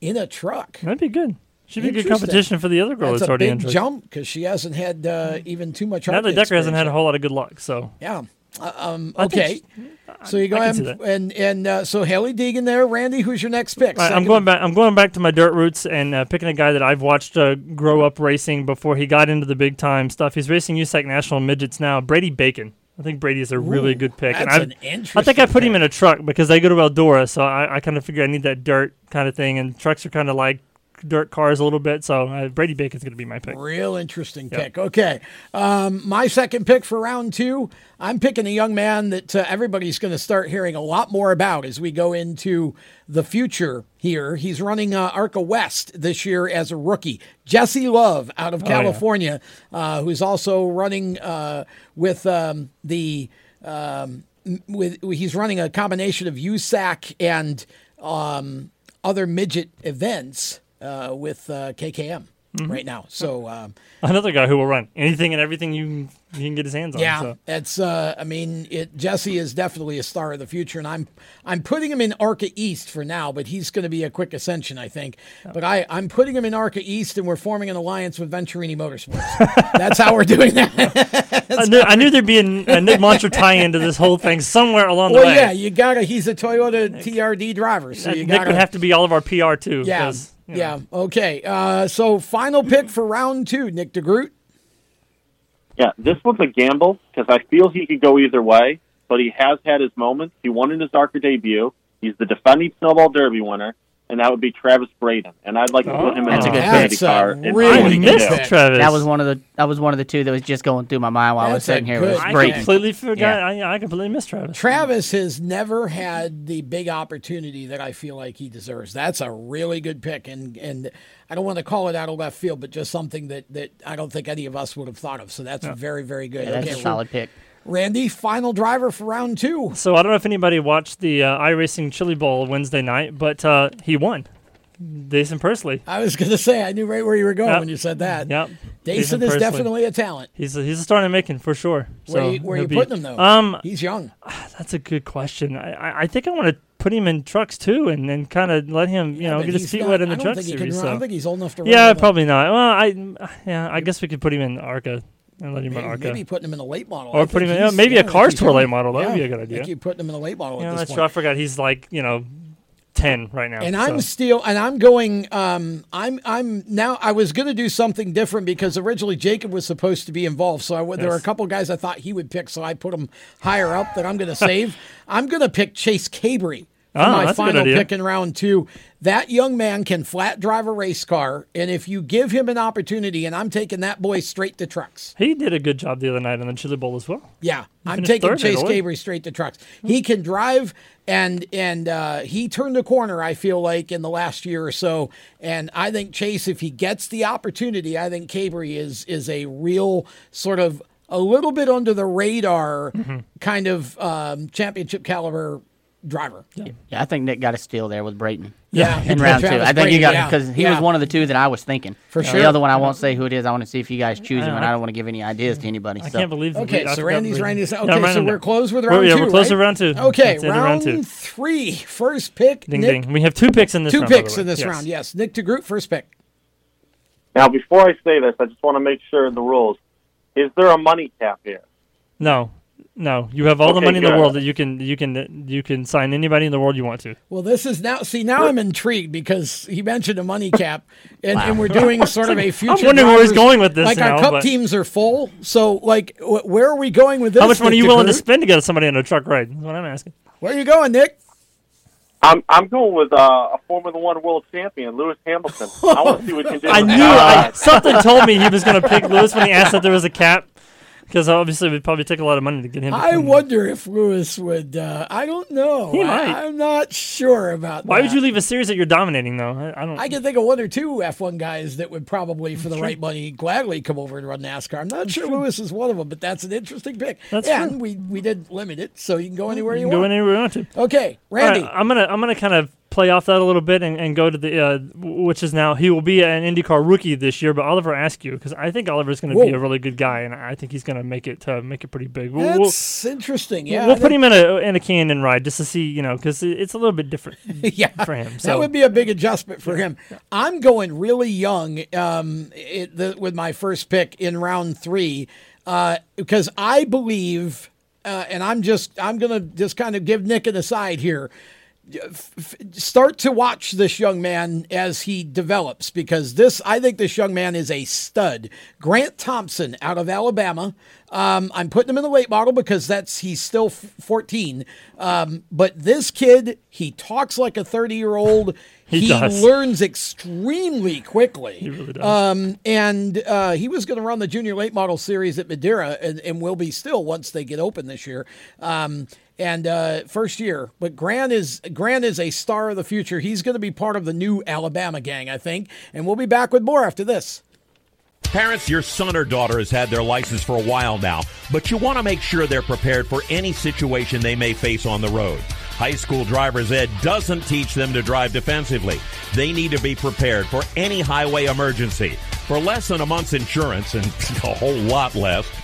[SPEAKER 2] in a truck.
[SPEAKER 6] That'd be good. Should be good competition for the other girl
[SPEAKER 2] That's
[SPEAKER 6] that's,
[SPEAKER 2] a
[SPEAKER 6] already
[SPEAKER 2] big
[SPEAKER 6] in
[SPEAKER 2] jump because she hasn't had uh, even too much.
[SPEAKER 6] Natalie
[SPEAKER 2] Arca
[SPEAKER 6] Decker hasn't had a whole lot of good luck, so.
[SPEAKER 2] Yeah. Uh, um,
[SPEAKER 6] I think
[SPEAKER 2] okay. So you go ahead and and, and uh, so Hailie Deegan there, Randy. Who's your next pick?
[SPEAKER 6] All right, I'm going back. I'm going back to my dirt roots and uh, picking a guy that I've watched uh, grow up racing before he got into the big time stuff. He's racing USAC National Midgets now. Brady Bacon. I think Brady is a really
[SPEAKER 2] Ooh,
[SPEAKER 6] good pick. and
[SPEAKER 2] that's
[SPEAKER 6] I've,
[SPEAKER 2] an
[SPEAKER 6] I think I put him in a truck because they go to Eldora, so I, I kind of figure I need that dirt kind of thing, and trucks are kind of like dirt cars a little bit. So uh, Brady Bacon's going to be my pick.
[SPEAKER 2] Real interesting
[SPEAKER 6] Yep.
[SPEAKER 2] pick. Okay. Um, my second pick for round two, I'm picking a young man that uh, everybody's going to start hearing a lot more about as we go into the future here. He's running uh, Arca West this year as a rookie. Jesse Love out of
[SPEAKER 6] Oh, yeah.
[SPEAKER 2] California, uh, who's also running uh, with um, the. Um, with he's running a combination of USAC and um, other midget events uh, with uh, KKM
[SPEAKER 6] Mm-hmm.
[SPEAKER 2] right now. So um,
[SPEAKER 6] Another guy who will run anything and everything you he can get his hands on.
[SPEAKER 2] yeah,
[SPEAKER 6] so.
[SPEAKER 2] it's. Uh, I mean, it, Jesse is definitely a star of the future, and I'm I'm putting him in Arca East for now, but he's going to be a quick ascension, I think. But I I'm putting him in Arca East, and we're forming an alliance with Venturini Motorsports. That's how we're doing that.
[SPEAKER 6] I knew, I knew there'd be a, a Nick Monster tie into this whole thing somewhere along the way.
[SPEAKER 2] well, yeah, you gotta. He's a Toyota TRD driver, so you
[SPEAKER 6] Nick
[SPEAKER 2] gotta
[SPEAKER 6] would have to be all of our PR too.
[SPEAKER 2] Yeah,
[SPEAKER 6] 'cause, know.
[SPEAKER 2] yeah. Okay. Uh, so final pick for round two, Nick DeGroot.
[SPEAKER 9] Yeah, this was a gamble because I feel he could go either way, but he has had his moments. He won in his ARCA debut. He's the defending Snowball Derby winner, and that would be Travis Braden. And I'd like to put him in oh,
[SPEAKER 3] That's
[SPEAKER 9] an
[SPEAKER 3] a good pick.
[SPEAKER 9] car.
[SPEAKER 2] That's a
[SPEAKER 9] and
[SPEAKER 2] really
[SPEAKER 9] see what he can
[SPEAKER 2] good
[SPEAKER 9] do.
[SPEAKER 2] pick.
[SPEAKER 3] That was one of the that was one of the two that was just going through my mind while I was
[SPEAKER 2] That's a
[SPEAKER 3] sitting here.
[SPEAKER 2] good
[SPEAKER 3] Was
[SPEAKER 6] I
[SPEAKER 3] Brady.
[SPEAKER 6] completely forgot.
[SPEAKER 3] Yeah.
[SPEAKER 6] I, I completely missed Travis.
[SPEAKER 2] Travis has never had the big opportunity that I feel like he deserves. That's a really good pick, and and I don't want to call it out of left field, but just something that that I don't think any of us would have thought of. So that's very very good.
[SPEAKER 3] Yeah, that's
[SPEAKER 2] Okay,
[SPEAKER 3] a solid pick.
[SPEAKER 2] Randy, final driver for round two.
[SPEAKER 6] So I don't know if anybody watched the uh, iRacing Chili Bowl Wednesday night, but uh, he won. Daison Pursley.
[SPEAKER 2] I was going to say I knew right where you were going
[SPEAKER 6] Yep.
[SPEAKER 2] when you said that.
[SPEAKER 6] Yep. Daison
[SPEAKER 2] is definitely a talent.
[SPEAKER 6] He's a, he's a starting making for sure.
[SPEAKER 2] Where,
[SPEAKER 6] So
[SPEAKER 2] you, where
[SPEAKER 6] he'll
[SPEAKER 2] you
[SPEAKER 6] be-
[SPEAKER 2] putting him though?
[SPEAKER 6] Um,
[SPEAKER 2] he's young.
[SPEAKER 6] that's a good question. I, I, think I want to put him in trucks too, and then kind of let him, you
[SPEAKER 2] Yeah,
[SPEAKER 6] know, get his feet
[SPEAKER 2] not-
[SPEAKER 6] wet in the truck
[SPEAKER 2] think he can
[SPEAKER 6] series.
[SPEAKER 2] run- I don't think he's old enough to run
[SPEAKER 6] Yeah, probably not. Well, I yeah, I guess we could put him in Arca and let him run
[SPEAKER 2] Maybe,
[SPEAKER 6] Arca.
[SPEAKER 2] maybe putting him in a late model.
[SPEAKER 6] Or putting him in- yeah, maybe
[SPEAKER 2] yeah,
[SPEAKER 6] a Cars Tour late model. That would be a good
[SPEAKER 2] I
[SPEAKER 6] idea.
[SPEAKER 2] think you putting him in a late model
[SPEAKER 6] Yeah,
[SPEAKER 2] at this
[SPEAKER 6] that's
[SPEAKER 2] point.
[SPEAKER 6] true. I forgot he's like you know ten right now.
[SPEAKER 2] And I'm still, and I'm going. Um, I'm, I'm now. I was going to do something different because originally Jacob was supposed to be involved. So I, w- there were a couple guys I thought he would pick, so I put him higher up. That I'm going to save. I'm going to pick Chase Cabre
[SPEAKER 6] Oh,
[SPEAKER 2] my
[SPEAKER 6] a
[SPEAKER 2] final pick in round two. That young man can flat drive a race car, and if you give him an opportunity, and I'm taking that boy straight to trucks.
[SPEAKER 6] He did a good job the other night in the Chili Bowl as well.
[SPEAKER 2] Yeah,
[SPEAKER 6] He
[SPEAKER 2] I'm taking Chase. Cabre straight to trucks. He can drive, and and uh, he turned the corner. I feel like in the last year or so, and I think Chase, if he gets the opportunity, I think Cabre is is a real sort of a little bit under the radar
[SPEAKER 6] Mm-hmm.
[SPEAKER 2] kind of um, championship caliber driver.
[SPEAKER 3] Yeah, I think Nick got a steal there with Braden.
[SPEAKER 2] Yeah.
[SPEAKER 3] in round two.
[SPEAKER 2] Travis
[SPEAKER 3] I think you
[SPEAKER 2] Braden,
[SPEAKER 3] got
[SPEAKER 2] yeah.
[SPEAKER 3] because he
[SPEAKER 2] Yeah.
[SPEAKER 3] was one of the two that I was thinking.
[SPEAKER 2] For sure.
[SPEAKER 3] The other one I won't say who it is. I want to see if you guys choose him, and I don't want to give any ideas to anybody.
[SPEAKER 6] I
[SPEAKER 3] so.
[SPEAKER 6] can't believe.
[SPEAKER 2] Okay, so Randy's Randy's okay.
[SPEAKER 6] I'm
[SPEAKER 2] so we're
[SPEAKER 6] down.
[SPEAKER 2] closed with
[SPEAKER 6] We're-
[SPEAKER 2] round
[SPEAKER 6] yeah,
[SPEAKER 2] two.
[SPEAKER 6] we're close
[SPEAKER 2] right?
[SPEAKER 6] to round two.
[SPEAKER 2] Okay,
[SPEAKER 6] That's the end of
[SPEAKER 2] round,
[SPEAKER 6] round two.
[SPEAKER 2] three, first pick.
[SPEAKER 6] Ding
[SPEAKER 2] Nick,
[SPEAKER 6] ding. We have two picks in this
[SPEAKER 2] two
[SPEAKER 6] round.
[SPEAKER 2] picks in this
[SPEAKER 6] Yes.
[SPEAKER 2] round. Yes, Nick DeGroot, first pick.
[SPEAKER 9] Now, before I say this, I just want to make sure the rules. Is there a money cap here?
[SPEAKER 6] No, no. You have all the money in the
[SPEAKER 9] good.
[SPEAKER 6] world that you can you can you can sign anybody in the world you want to.
[SPEAKER 2] Well, this is now. See, now I'm intrigued because he mentioned a money cap, and, and we're doing sort of a future.
[SPEAKER 6] I'm wondering where he's going with this
[SPEAKER 2] Like
[SPEAKER 6] now,
[SPEAKER 2] our cup
[SPEAKER 6] but-
[SPEAKER 2] teams are full, so like, wh- where are we going with this?
[SPEAKER 6] How much money are you willing to spend to get somebody on a truck ride? That's what I'm asking.
[SPEAKER 2] Where are you going, Nick?
[SPEAKER 9] I'm I'm going with uh, a Formula One world champion, Lewis Hamilton. I want to see what he can do.
[SPEAKER 6] I knew I, something told me he was going to pick Lewis when he asked if there was a cap, because obviously it would probably take a lot of money to get him. to
[SPEAKER 2] I wonder if Lewis would. Uh, I don't know.
[SPEAKER 6] He
[SPEAKER 2] I,
[SPEAKER 6] might.
[SPEAKER 2] I'm not sure about. That.
[SPEAKER 6] Why
[SPEAKER 2] that.
[SPEAKER 6] would you leave a series that you're dominating though? I, I don't.
[SPEAKER 2] I can think of one or two F1 guys that would probably, for the right money, gladly come over and run NASCAR. I'm not sure Lewis is one of them, but that's an interesting pick.
[SPEAKER 6] That's
[SPEAKER 2] and
[SPEAKER 6] true.
[SPEAKER 2] we we did limit it, so you can go anywhere you,
[SPEAKER 6] you can go
[SPEAKER 2] want.
[SPEAKER 6] anywhere you want to.
[SPEAKER 2] Okay,
[SPEAKER 6] All right,
[SPEAKER 2] Randy.
[SPEAKER 6] I'm gonna I'm gonna kind of play off that a little bit and, and go to the uh, which is now he will be an IndyCar rookie this year. But Oliver Askew because I think Oliver's going to be a really good guy and I think he's going to make it to make it pretty big. We'll, we'll-
[SPEAKER 2] That's interesting. Yeah,
[SPEAKER 6] we'll
[SPEAKER 2] I
[SPEAKER 6] put him in a in a Canyon ride just to see you know because it's a little bit different
[SPEAKER 2] yeah,
[SPEAKER 6] for him. So.
[SPEAKER 2] That would be a big adjustment for him. I'm going really young um, it, the, with my first pick in round three uh, because I believe, uh, and I'm just I'm gonna just kind of give Nick an aside here. F- Start to watch this young man as he develops because this I think this young man is a stud. Grant Thompson out of Alabama. Um, I'm putting him in the late model because that's he's still f- 14. Um, but this kid, he talks like a 30 year old.
[SPEAKER 6] He does.
[SPEAKER 2] learns extremely quickly.
[SPEAKER 6] He really does.
[SPEAKER 2] Um, and uh, he was going to run the junior late model series at Madera and, and will be still once they get open this year. Um, and uh, first year, but Grant is Grant is a star of the future. He's going to be part of the new Alabama gang, I think. And we'll be back with more after this.
[SPEAKER 4] Parents, your son or daughter has had their license for a while now, but you want to make sure they're prepared for any situation they may face on the road. High school driver's ed doesn't teach them to drive defensively. They need to be prepared for any highway emergency. For less than a month's insurance and a whole lot less,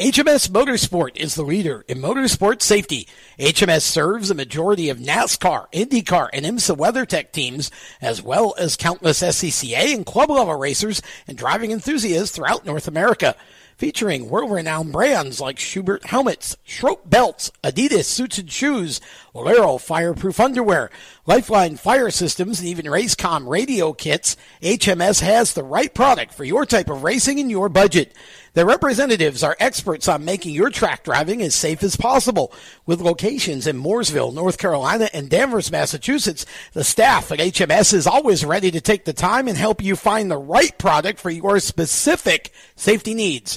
[SPEAKER 2] HMS Motorsport is the leader in motorsport safety. HMS serves a majority of NASCAR, IndyCar, and IMSA WeatherTech teams, as well as countless SCCA and club level racers and driving enthusiasts throughout North America. Featuring world-renowned brands like Schuberth helmets, Schroth belts, Adidas suits and shoes, Walero fireproof underwear, Lifeline fire systems and even Racecom radio kits, HMS has the right product for your type of racing and your budget. Their representatives are experts on making your track driving as safe as possible. With locations in Mooresville, North Carolina, and Danvers, Massachusetts, the staff at HMS is always ready to take the time and help you find the right product for your specific safety needs.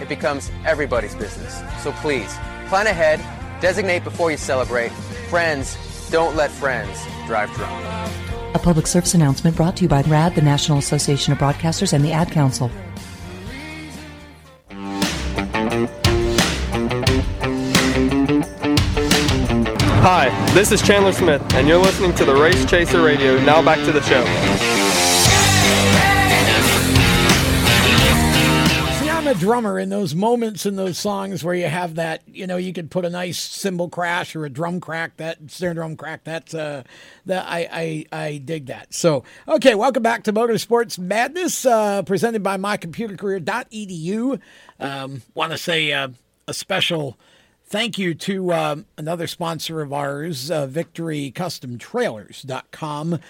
[SPEAKER 18] it becomes everybody's business. So please, plan ahead, designate before you celebrate. Friends, don't let friends drive drunk.
[SPEAKER 19] A public service announcement brought to you by RAD, the National Association of Broadcasters, and the Ad Council.
[SPEAKER 16] Hi, this is Chandler Smith, and you're listening to the Race Chaser Radio. Now back to the show.
[SPEAKER 2] A drummer in those moments in those songs where you have that, you know, you could put a nice cymbal crash or a drum crack, that snare drum crack. That's uh, that I I I dig that. So okay, welcome back to Motorsports Madness, uh, presented by mycomputercareer.edu. Um, Want to say uh, a special thank you to um, another sponsor of ours, uh, VictoryCustomTrailers.com.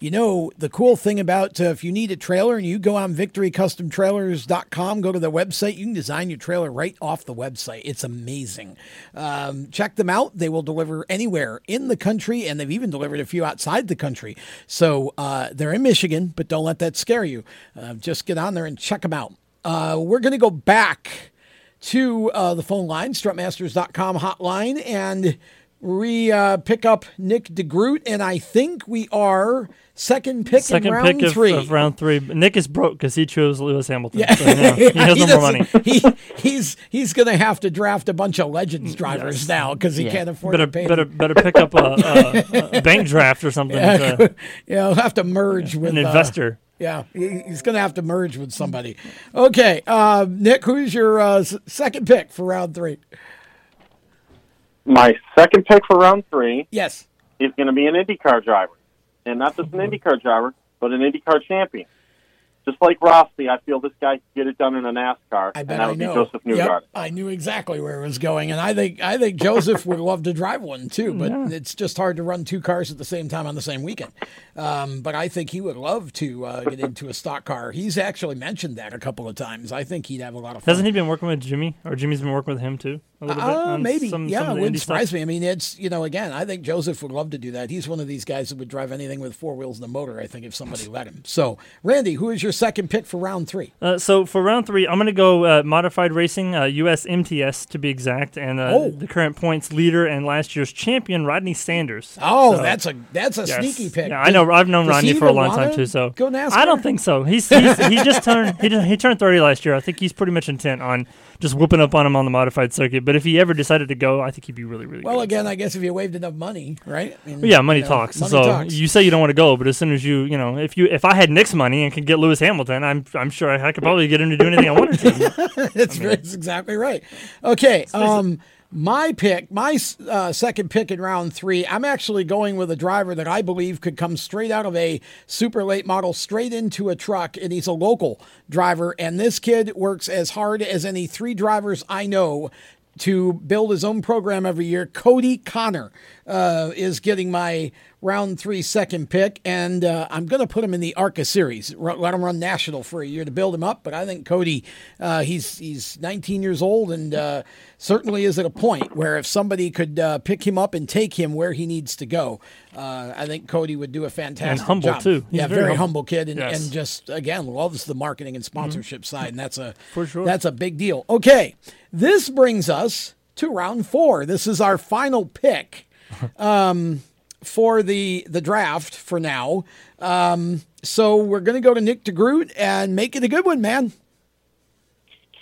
[SPEAKER 2] You know, the cool thing about uh, if you need a trailer and you go on victorycustomtrailers.com, go to the website, you can design your trailer right off the website. It's amazing. Um, check them out. They will deliver anywhere in the country, and they've even delivered a few outside the country. So uh, they're in Michigan, but don't let that scare you. Uh, just get on there and check them out. Uh, we're going to go back to uh, the phone line, strutmasters.com hotline, and we uh, pick up Nick DeGroot, and I think we are second pick
[SPEAKER 6] Second
[SPEAKER 2] in round
[SPEAKER 6] pick of,
[SPEAKER 2] three.
[SPEAKER 6] of round three. Nick is broke because he chose Lewis Hamilton.
[SPEAKER 2] Yeah.
[SPEAKER 6] So, you know, he has no more money.
[SPEAKER 2] he, he's he's going to have to draft a bunch of legends drivers now because he can't afford
[SPEAKER 6] better,
[SPEAKER 2] to pay.
[SPEAKER 6] better,
[SPEAKER 2] them.
[SPEAKER 6] better pick up a, a, a bank draft or something.
[SPEAKER 2] Yeah,
[SPEAKER 6] to-
[SPEAKER 2] yeah, he'll have to merge with
[SPEAKER 6] an
[SPEAKER 2] uh,
[SPEAKER 6] investor.
[SPEAKER 2] yeah, he's going to have to merge with somebody. Okay, uh, Nick, who's your uh, second pick for round three?
[SPEAKER 9] My second pick for round three
[SPEAKER 2] Yes.
[SPEAKER 9] is going to be an IndyCar driver, and not just an IndyCar driver, but an IndyCar champion. Just like Rossi, I feel this guy could get it done in a NASCAR,
[SPEAKER 2] I
[SPEAKER 9] and
[SPEAKER 2] bet
[SPEAKER 9] that
[SPEAKER 2] I
[SPEAKER 9] would be
[SPEAKER 2] know.
[SPEAKER 9] Josef Newgarden.
[SPEAKER 2] Yep, I knew exactly where it was going, and I think I think Josef would love to drive one too. But it's just hard to run two cars at the same time on the same weekend. Um, but I think he would love to uh, get into a stock car. He's actually mentioned that a couple of times. I think he'd have a lot of fun.
[SPEAKER 6] Hasn't he been working with Jimmy, or Jimmy's been working with him too?
[SPEAKER 2] Uh, maybe.
[SPEAKER 6] some-
[SPEAKER 2] yeah,
[SPEAKER 6] some
[SPEAKER 2] it wouldn't
[SPEAKER 6] indie stuff?
[SPEAKER 2] surprise me. I mean, it's, you know, again, I think Josef would love to do that. He's one of these guys that would drive anything with four wheels and a motor, I think, if somebody let him. So, Randy, who is your second pick for round three?
[SPEAKER 6] Uh, so for round three, I'm going to go uh, modified racing, uh, US MTS to be exact, and uh,
[SPEAKER 2] Oh.
[SPEAKER 6] the current points leader and last year's champion, Rodney Sanders.
[SPEAKER 2] Oh,
[SPEAKER 6] So-
[SPEAKER 2] that's a that's a
[SPEAKER 6] Yes.
[SPEAKER 2] sneaky pick.
[SPEAKER 6] Yeah, I know. I've known Rodney for a long time too. So
[SPEAKER 2] go NASCAR?
[SPEAKER 6] I don't think so. He's, he's he just turned he, just, he turned 30 last year. I think he's pretty much intent on just whooping up on him on the modified circuit. But if he ever decided to go, I think he'd be really really
[SPEAKER 2] Well,
[SPEAKER 6] good.
[SPEAKER 2] again, I guess if you waved enough money, right? I mean,
[SPEAKER 6] yeah, money
[SPEAKER 2] you know,
[SPEAKER 6] talks.
[SPEAKER 2] money
[SPEAKER 6] so
[SPEAKER 2] talks.
[SPEAKER 6] you say you don't want to go, but as soon as you, you know, if you, if I had Nick's money and could get Lewis Hamilton, I'm, I'm sure I, I could probably get him to do anything I wanted to.
[SPEAKER 2] that's, that's exactly right. Okay. Um, my pick, my uh, second pick in round three, I'm actually going with a driver that I believe could come straight out of a super late model, straight into a truck, and he's a local driver. And this kid works as hard as any three drivers I know to build his own program every year. Cody Connor uh, is getting my round three second pick, and uh, I'm going to put him in the ARCA series. Let him run national for a year to build him up. But I think Cody, uh, he's he's 19 years old, and uh, certainly is at a point where if somebody could uh, pick him up and take him where he needs to go, uh, I think Cody would do a fantastic
[SPEAKER 6] humble,
[SPEAKER 2] job.
[SPEAKER 6] too. He's
[SPEAKER 2] yeah,
[SPEAKER 6] very
[SPEAKER 2] very,
[SPEAKER 6] humble.
[SPEAKER 2] humble kid, and,
[SPEAKER 6] Yes. Mm-hmm.
[SPEAKER 2] and just again loves the marketing and sponsorship side, and that's a
[SPEAKER 6] For sure.
[SPEAKER 2] that's a big deal. Okay, this brings us to round four. This is our final pick um, for the the draft for now. Um, so we're going to go to Nick DeGroot and make it a good one, man.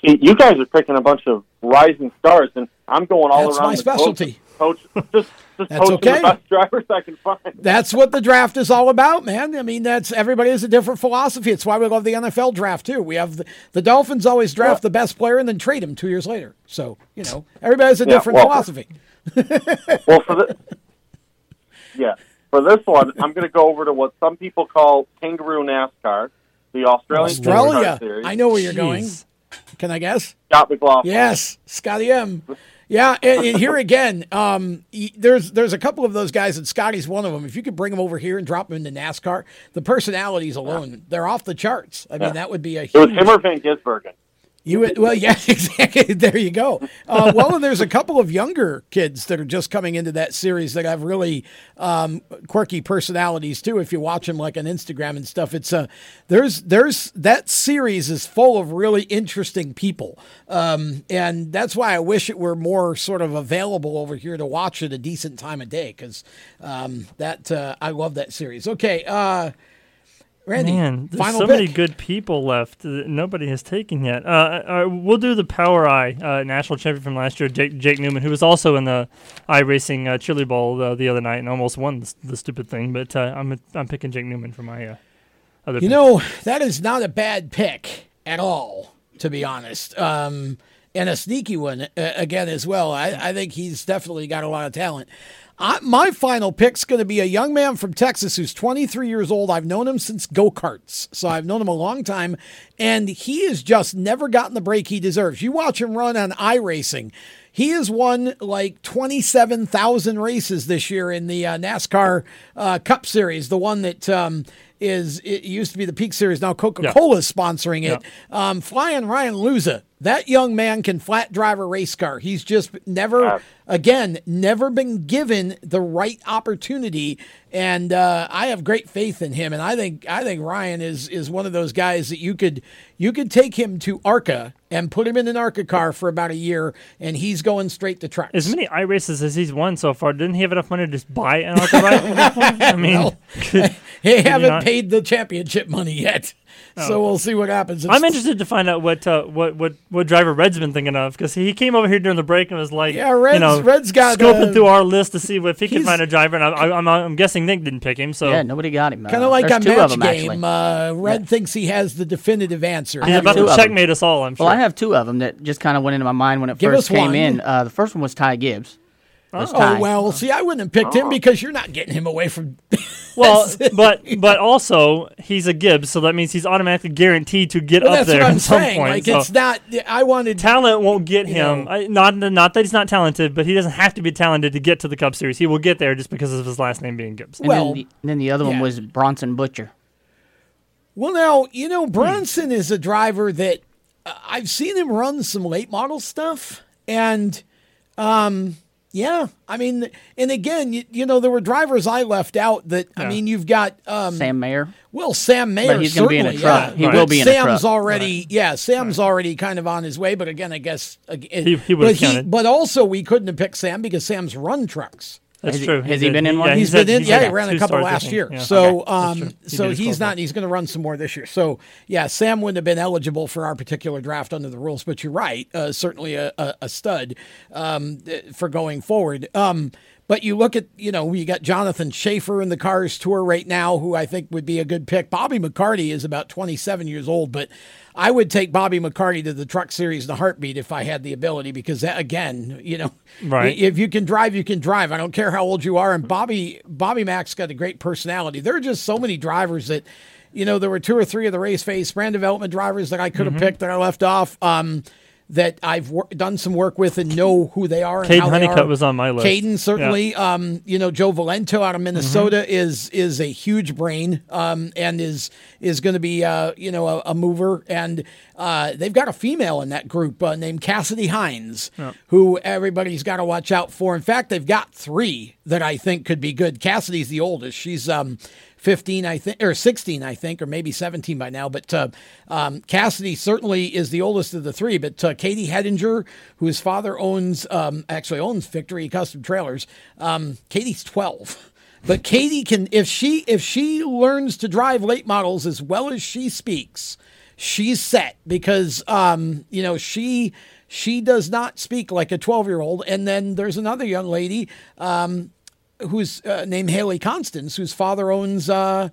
[SPEAKER 9] You guys are picking a bunch of rising stars, and I'm going all
[SPEAKER 2] That's
[SPEAKER 9] around
[SPEAKER 2] my
[SPEAKER 9] the
[SPEAKER 2] specialty.
[SPEAKER 9] globe coach. Just just
[SPEAKER 2] That's okay.
[SPEAKER 9] the best drivers I can find.
[SPEAKER 2] That's what the draft is all about, man. I mean, that's everybody has a different philosophy. It's why we love the NFL draft too. We have the, the Dolphins always draft the best player and then trade him two years later. So you know, everybody has a
[SPEAKER 9] Yeah,
[SPEAKER 2] different
[SPEAKER 9] well-
[SPEAKER 2] philosophy.
[SPEAKER 9] well, for the yeah, for this one, I'm going to go over to what some people call kangaroo NASCAR, the Australian
[SPEAKER 2] Australia.
[SPEAKER 9] NASCAR series.
[SPEAKER 2] I know where you're going. Can I guess?
[SPEAKER 9] Scott McLaughlin.
[SPEAKER 2] Yes, Scotty M. Yeah, and, and here again, um, there's there's a couple of those guys, and Scotty's one of them. If you could bring him over here and drop him into NASCAR, the personalities alone, they're off the charts. I mean,
[SPEAKER 9] Yeah.
[SPEAKER 2] that would be a
[SPEAKER 9] It was
[SPEAKER 2] huge.
[SPEAKER 9] him or Van Gisbergen.
[SPEAKER 2] You well, yeah, exactly. There you go. Uh, well, and there's a couple of younger kids that are just coming into that series that have really um, quirky personalities too. If you watch them like on Instagram and stuff, it's uh, there's there's that series is full of really interesting people, um, and that's why I wish it were more sort of available over here to watch at a decent time of day because um, that uh, I love that series. Okay. Randy,
[SPEAKER 6] Man, there's
[SPEAKER 2] final
[SPEAKER 6] so
[SPEAKER 2] pick.
[SPEAKER 6] many good people left that nobody has taken yet. Uh, uh, we'll do the Power Eye uh, national champion from last year, Jake, Jake Neuman, who was also in the iRacing uh, Chili Bowl uh, the other night and almost won the, the stupid thing. But uh, I'm I'm picking Jake Neuman for my uh, other.
[SPEAKER 2] You
[SPEAKER 6] pick.
[SPEAKER 2] know, that is not a bad pick at all, to be honest. Um, and a sneaky one uh, again as well. I, I think he's definitely got a lot of talent. I, my final pick's going to be a young man from Texas who's 23 years old. I've known him since go karts, so I've known him a long time, and he has just never gotten the break he deserves. You watch him run on iRacing. He has won like 27,000 races this year in the uh, NASCAR uh, Cup Series, the one that um, is, it used to be the Peak Series, now Coca Cola is sponsoring it. Um, flying Ryan Luza, that young man can flat drive a race car. He's just never, again, never been given the right opportunity. And uh, I have great faith in him. And I think I think Ryan is is one of those guys that you could you could take him to ARCA and put him in an ARCA car for about a year, and he's going straight to trucks.
[SPEAKER 6] As many iRaces as he's won so far, didn't he have enough money to just buy an Arca ride? at this point? I mean,
[SPEAKER 2] Well,
[SPEAKER 6] could-
[SPEAKER 2] they
[SPEAKER 6] could you
[SPEAKER 2] haven't
[SPEAKER 6] not?
[SPEAKER 2] paid the championship money yet, so
[SPEAKER 6] Oh.
[SPEAKER 2] we'll see what happens.
[SPEAKER 6] I'm interested to find out what uh, what what what driver Red's been thinking of because he came over here during the break and was like,
[SPEAKER 2] Yeah, Red's-
[SPEAKER 6] you know,
[SPEAKER 2] Red's got,
[SPEAKER 6] scoping
[SPEAKER 2] uh,
[SPEAKER 6] through our list to see if he can find a driver, and I, I, I'm I'm guessing Nick didn't pick him. So
[SPEAKER 3] Yeah, nobody got him.
[SPEAKER 2] Kind
[SPEAKER 3] Uh,
[SPEAKER 2] of like
[SPEAKER 3] there's
[SPEAKER 2] a
[SPEAKER 3] two
[SPEAKER 2] match
[SPEAKER 3] them,
[SPEAKER 2] game. Uh, Red thinks he has the definitive answer.
[SPEAKER 6] he's about
[SPEAKER 3] two
[SPEAKER 6] to
[SPEAKER 3] of 'em.
[SPEAKER 6] checkmate us all. I'm sure.
[SPEAKER 3] Well, I have two of them that just kind of went into my mind when it
[SPEAKER 2] Give
[SPEAKER 3] first came
[SPEAKER 2] one.
[SPEAKER 3] in. Uh, the first one was Ty Gibbs. Was
[SPEAKER 2] Oh well, see, I wouldn't have picked him because you're not getting him away from.
[SPEAKER 6] well, but but also he's a Gibbs, so that means he's automatically guaranteed to get
[SPEAKER 2] Well,
[SPEAKER 6] up
[SPEAKER 2] that's
[SPEAKER 6] there
[SPEAKER 2] what I'm
[SPEAKER 6] at some
[SPEAKER 2] saying.
[SPEAKER 6] point.
[SPEAKER 2] Like
[SPEAKER 6] so
[SPEAKER 2] it's not. I wanted
[SPEAKER 6] talent won't get
[SPEAKER 2] you
[SPEAKER 6] him.
[SPEAKER 2] know.
[SPEAKER 6] I, not not that he's not talented, but he doesn't have to be talented to get to the Cup Series. He will get there just because of his last name being Gibbs.
[SPEAKER 3] And then the, and then the other
[SPEAKER 2] yeah.
[SPEAKER 3] one was Bronson Butcher.
[SPEAKER 2] Well, now you
[SPEAKER 6] Hmm.
[SPEAKER 2] know Bronson is a driver that uh, I've seen him run some late model stuff, and um, yeah, I mean, and again, you, you know, there were drivers I left out that I mean, you've got um,
[SPEAKER 3] Sam Mayer.
[SPEAKER 2] Well, Sam Mayer,
[SPEAKER 3] he's gonna be in a truck.
[SPEAKER 2] yeah.
[SPEAKER 3] He
[SPEAKER 2] But
[SPEAKER 3] will be in a truck.
[SPEAKER 2] Sam's
[SPEAKER 3] truck.
[SPEAKER 2] already, yeah, Sam's already kind of on his way. But again, I guess uh,
[SPEAKER 6] He- he would've
[SPEAKER 2] but he, but also we couldn't have picked Sam because Sam's run trucks.
[SPEAKER 6] That's
[SPEAKER 3] Has he-
[SPEAKER 6] true.
[SPEAKER 3] has he
[SPEAKER 6] did.
[SPEAKER 3] been in one?
[SPEAKER 6] Yeah,
[SPEAKER 2] he's
[SPEAKER 6] had-
[SPEAKER 2] been in,
[SPEAKER 6] he's
[SPEAKER 2] yeah, he ran a couple last year.
[SPEAKER 6] Yeah.
[SPEAKER 2] So,
[SPEAKER 6] Okay,
[SPEAKER 2] um.
[SPEAKER 6] He
[SPEAKER 2] so he's not. He's going to run some more this year. So, yeah, Sam wouldn't have been eligible for our particular draft under the rules. But you're right, uh, certainly a, a, a stud um, for going forward. Um, but you look at, you know, you got Jonathan Schaefer in the Cars Tour right now, who I think would be a good pick. Bobby McCarty is about 27 years old, but I would take Bobby McCarty to the Truck Series in a heartbeat if I had the ability, because that, again, you know,
[SPEAKER 6] Right.
[SPEAKER 2] if you can drive, you can drive. I don't care how old you are. And Bobby Bobby Mack's got a great personality. There are just so many drivers that, you know, there were two or three of the race phase brand development drivers that I could have
[SPEAKER 6] Mhm.
[SPEAKER 2] picked that I left off. Um, that I've wor- done some work with and know who they are. And
[SPEAKER 6] Caden Honeycutt
[SPEAKER 2] are.
[SPEAKER 6] was on my list.
[SPEAKER 2] Caden certainly. Um, you know, Joe Valento out of Minnesota
[SPEAKER 6] Mm-hmm.
[SPEAKER 2] is is a huge brain. Um, and is is going to be uh, you know a, a mover. And uh, they've got a female in that group uh, named Cassidy Hines,
[SPEAKER 6] Yeah.
[SPEAKER 2] who everybody's got to watch out for. In fact, they've got three that I think could be good. Cassidy's the oldest. She's um, 15, I think, or 16, I think, or maybe 17 by now. But uh, um, Cassidy certainly is the oldest of the three. But uh, Katie Hedinger, whose father owns, um, actually owns Victory Custom Trailers, um, Katie's 12. But Katie can, if she if she learns to drive late models as well as she speaks, she's set because um, you know she she does not speak like a 12 year old. And then there's another young lady um, who's uh, named Haley Constance, whose father owns uh,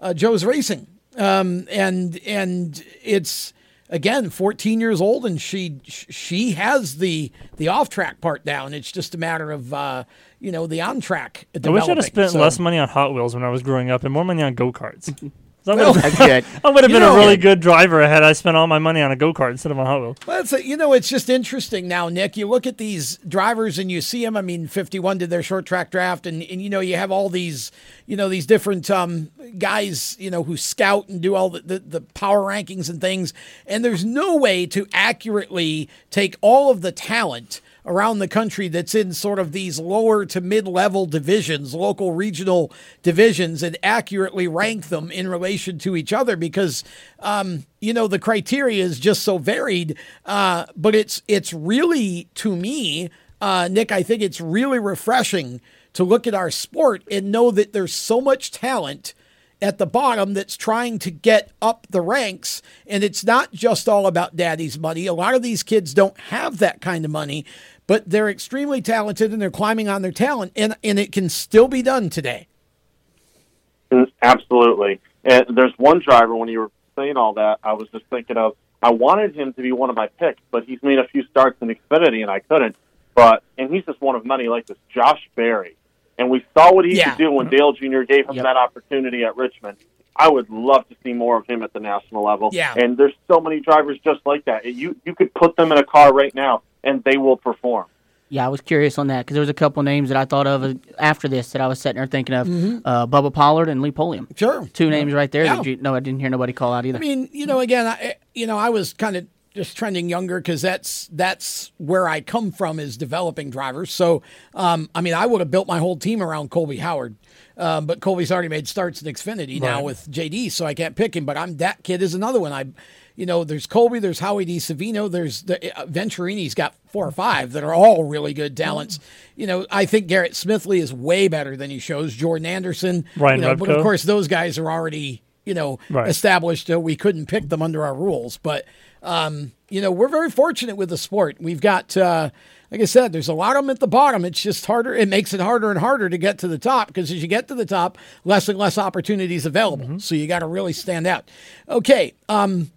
[SPEAKER 2] uh, Joe's Racing. Um, and and it's again 14 years old and she she has the the off track part down it's just a matter of uh you know the on track
[SPEAKER 6] I wish I'd have spent
[SPEAKER 2] so.
[SPEAKER 6] less money on Hot Wheels when I was growing up and more money on go karts. I
[SPEAKER 2] Well,
[SPEAKER 6] would have
[SPEAKER 2] that's good.
[SPEAKER 6] I would have
[SPEAKER 2] You
[SPEAKER 6] been a really good driver had I spent all my money on a go kart instead of a Hot Wheels.
[SPEAKER 2] Well, it's a, you know, it's just interesting now, Nick. You look at these drivers and you see them. I mean, 51 did their short track draft, and, and you know, you have all these, you know, these different um, guys, you know, who scout and do all the, the, the power rankings and things. And there's no way to accurately take all of the talent around the country that's in sort of these lower to mid level divisions, local regional divisions, and accurately rank them in relation to each other because, um, you know, the criteria is just so varied. Uh, but it's it's really to me, uh, Nick, I think it's really refreshing to look at our sport and know that there's so much talent at the bottom that's trying to get up the ranks. And it's not just all about daddy's money. A lot of these kids don't have that kind of money, but they're extremely talented and they're climbing on their talent. And, and it can still be done today.
[SPEAKER 9] Mm, Absolutely. And there's one driver when you were saying all that, I was just thinking of. I wanted him to be one of my picks, but he's made a few starts in Xfinity, and I couldn't. But and he's just one of many like this. Josh Berry, and we saw what he
[SPEAKER 2] Yeah.
[SPEAKER 9] could do when Dale Jr. gave him that opportunity at Richmond. I would love to see more of him at the national level.
[SPEAKER 2] Yeah.
[SPEAKER 9] And there's so many drivers just like that. You you could put them in a car right now, and they will perform.
[SPEAKER 3] Yeah, I was curious on that because there was a couple names that I thought of uh, after this that I was sitting there thinking of
[SPEAKER 2] Mhm.
[SPEAKER 3] uh, Bubba Pollard and Lee Pulliam.
[SPEAKER 2] Sure,
[SPEAKER 3] two names right there.
[SPEAKER 2] Yeah.
[SPEAKER 3] That you, no, I didn't hear nobody call out either.
[SPEAKER 2] I mean, you know, again, I, you know, I was kind of just trending younger because that's that's where I come from is developing drivers. So, um, I mean, I would have built my whole team around Colby Howard, um, but Colby's already made starts in Xfinity now with JD, so I can't pick him. But I'm that kid is another one. I, you know, there's Colby, there's Howie DiSavino, there's the uh, Venturini's got four or five that are all really good talents. You know, I think Garrett Smithley is way better than he shows. Jordan Anderson,
[SPEAKER 6] Ryan
[SPEAKER 2] you know, but of course those guys are already you know
[SPEAKER 6] Right.
[SPEAKER 2] established. Uh, we couldn't pick them under our rules, but um, you know we're very fortunate with the sport. We've got. Uh, like I said, there's a lot of them at the bottom. It's just harder. It makes it harder and harder to get to the top because as you get to the top, less and less opportunities available. So you got to really stand out. Okay. Um,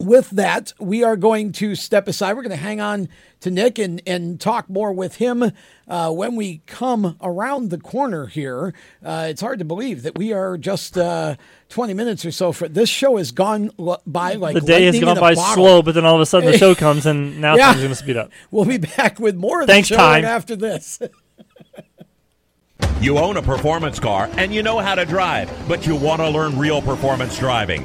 [SPEAKER 2] with that, we are going to step aside. We're going to hang on to Nick and, and talk more with him uh, when we come around the corner here. Uh, it's hard to believe that we are just uh, 20 minutes or so for this show has gone l- by like
[SPEAKER 6] the day has gone by
[SPEAKER 2] bottle.
[SPEAKER 6] slow, but then all of a sudden the show comes and now
[SPEAKER 2] Yeah.
[SPEAKER 6] things are going to speed up.
[SPEAKER 2] We'll be back with more of
[SPEAKER 6] Thanks,
[SPEAKER 2] the show
[SPEAKER 6] Ty.
[SPEAKER 2] right after this.
[SPEAKER 4] You own a performance car and you know how to drive, but you want to learn real performance driving.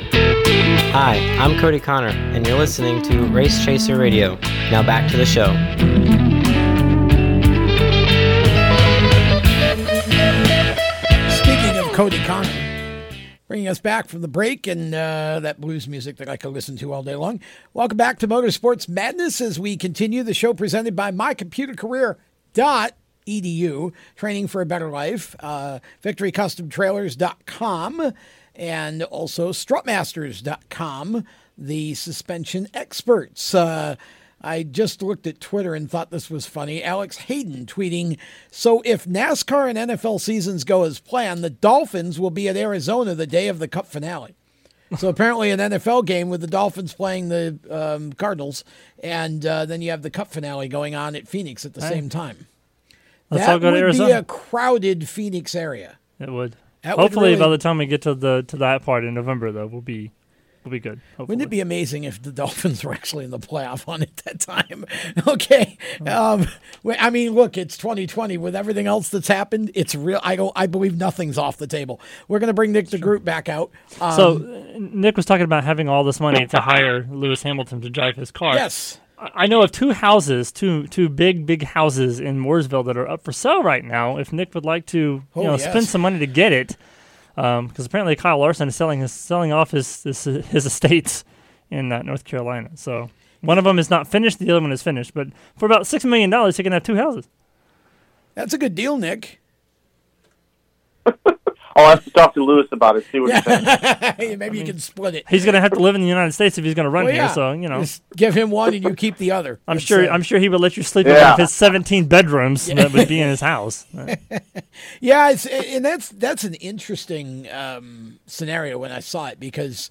[SPEAKER 20] Hi, I'm Cody Connor, and you're listening to Race Chaser Radio. Now back to the show.
[SPEAKER 2] Speaking of Cody Connor, bringing us back from the break and uh, that blues music that I could listen to all day long. Welcome back to Motorsports Madness as we continue the show presented by mycomputercareer.edu, training for a better life, uh, victorycustomtrailers.com, and also strutmasters.com, the suspension experts. Uh, I just looked at Twitter and thought this was funny. Alex Hayden tweeting So, if NASCAR and NFL seasons go as planned, the Dolphins will be at Arizona the day of the Cup finale. So, apparently, an NFL game with the Dolphins playing the um, Cardinals, and uh, then you have the Cup finale going on at Phoenix at the
[SPEAKER 6] Hey.
[SPEAKER 2] same time.
[SPEAKER 6] Let's
[SPEAKER 2] that
[SPEAKER 6] all go to
[SPEAKER 2] would be a crowded Phoenix area.
[SPEAKER 6] It would.
[SPEAKER 2] That
[SPEAKER 6] Hopefully, by the time we get to the to that part in November, though, we'll be we'll be good. Hopefully.
[SPEAKER 2] Wouldn't it be amazing if the Dolphins were actually in the playoff on at that time? okay, um, I mean, look, it's 2020 with everything else that's happened. It's real. I go. I believe nothing's off the table. We're going to bring Nick DeGroot back out. Um,
[SPEAKER 6] so Nick was talking about having all this money to hire Lewis Hamilton to drive his car.
[SPEAKER 2] Yes.
[SPEAKER 6] I I know of two houses, two two big big houses in Mooresville that are up for sale right now. If Nick would like to, you
[SPEAKER 2] Oh,
[SPEAKER 6] know,
[SPEAKER 2] yes.
[SPEAKER 6] spend some money to get it, because apparently Kyle Larson is selling his selling off his his, his estates in uh, North Carolina. So one of them is not finished, the other one is finished. But for about six million dollars, he can have two houses.
[SPEAKER 2] that's a good deal, Nick.
[SPEAKER 9] I'll have to talk to Lewis about it. See what he thinks.
[SPEAKER 2] Maybe you can split it.
[SPEAKER 6] He's going to have to live in the United States if he's going to run
[SPEAKER 2] Well,
[SPEAKER 6] here. So you know,
[SPEAKER 2] Just give him one and you keep the other.
[SPEAKER 6] I'm
[SPEAKER 2] It's,
[SPEAKER 6] sure. I'm sure he would let you sleep in
[SPEAKER 2] Yeah.
[SPEAKER 6] one of his 17 bedrooms that would be in his house.
[SPEAKER 2] yeah, it's, and that's that's an interesting um, scenario when I saw it because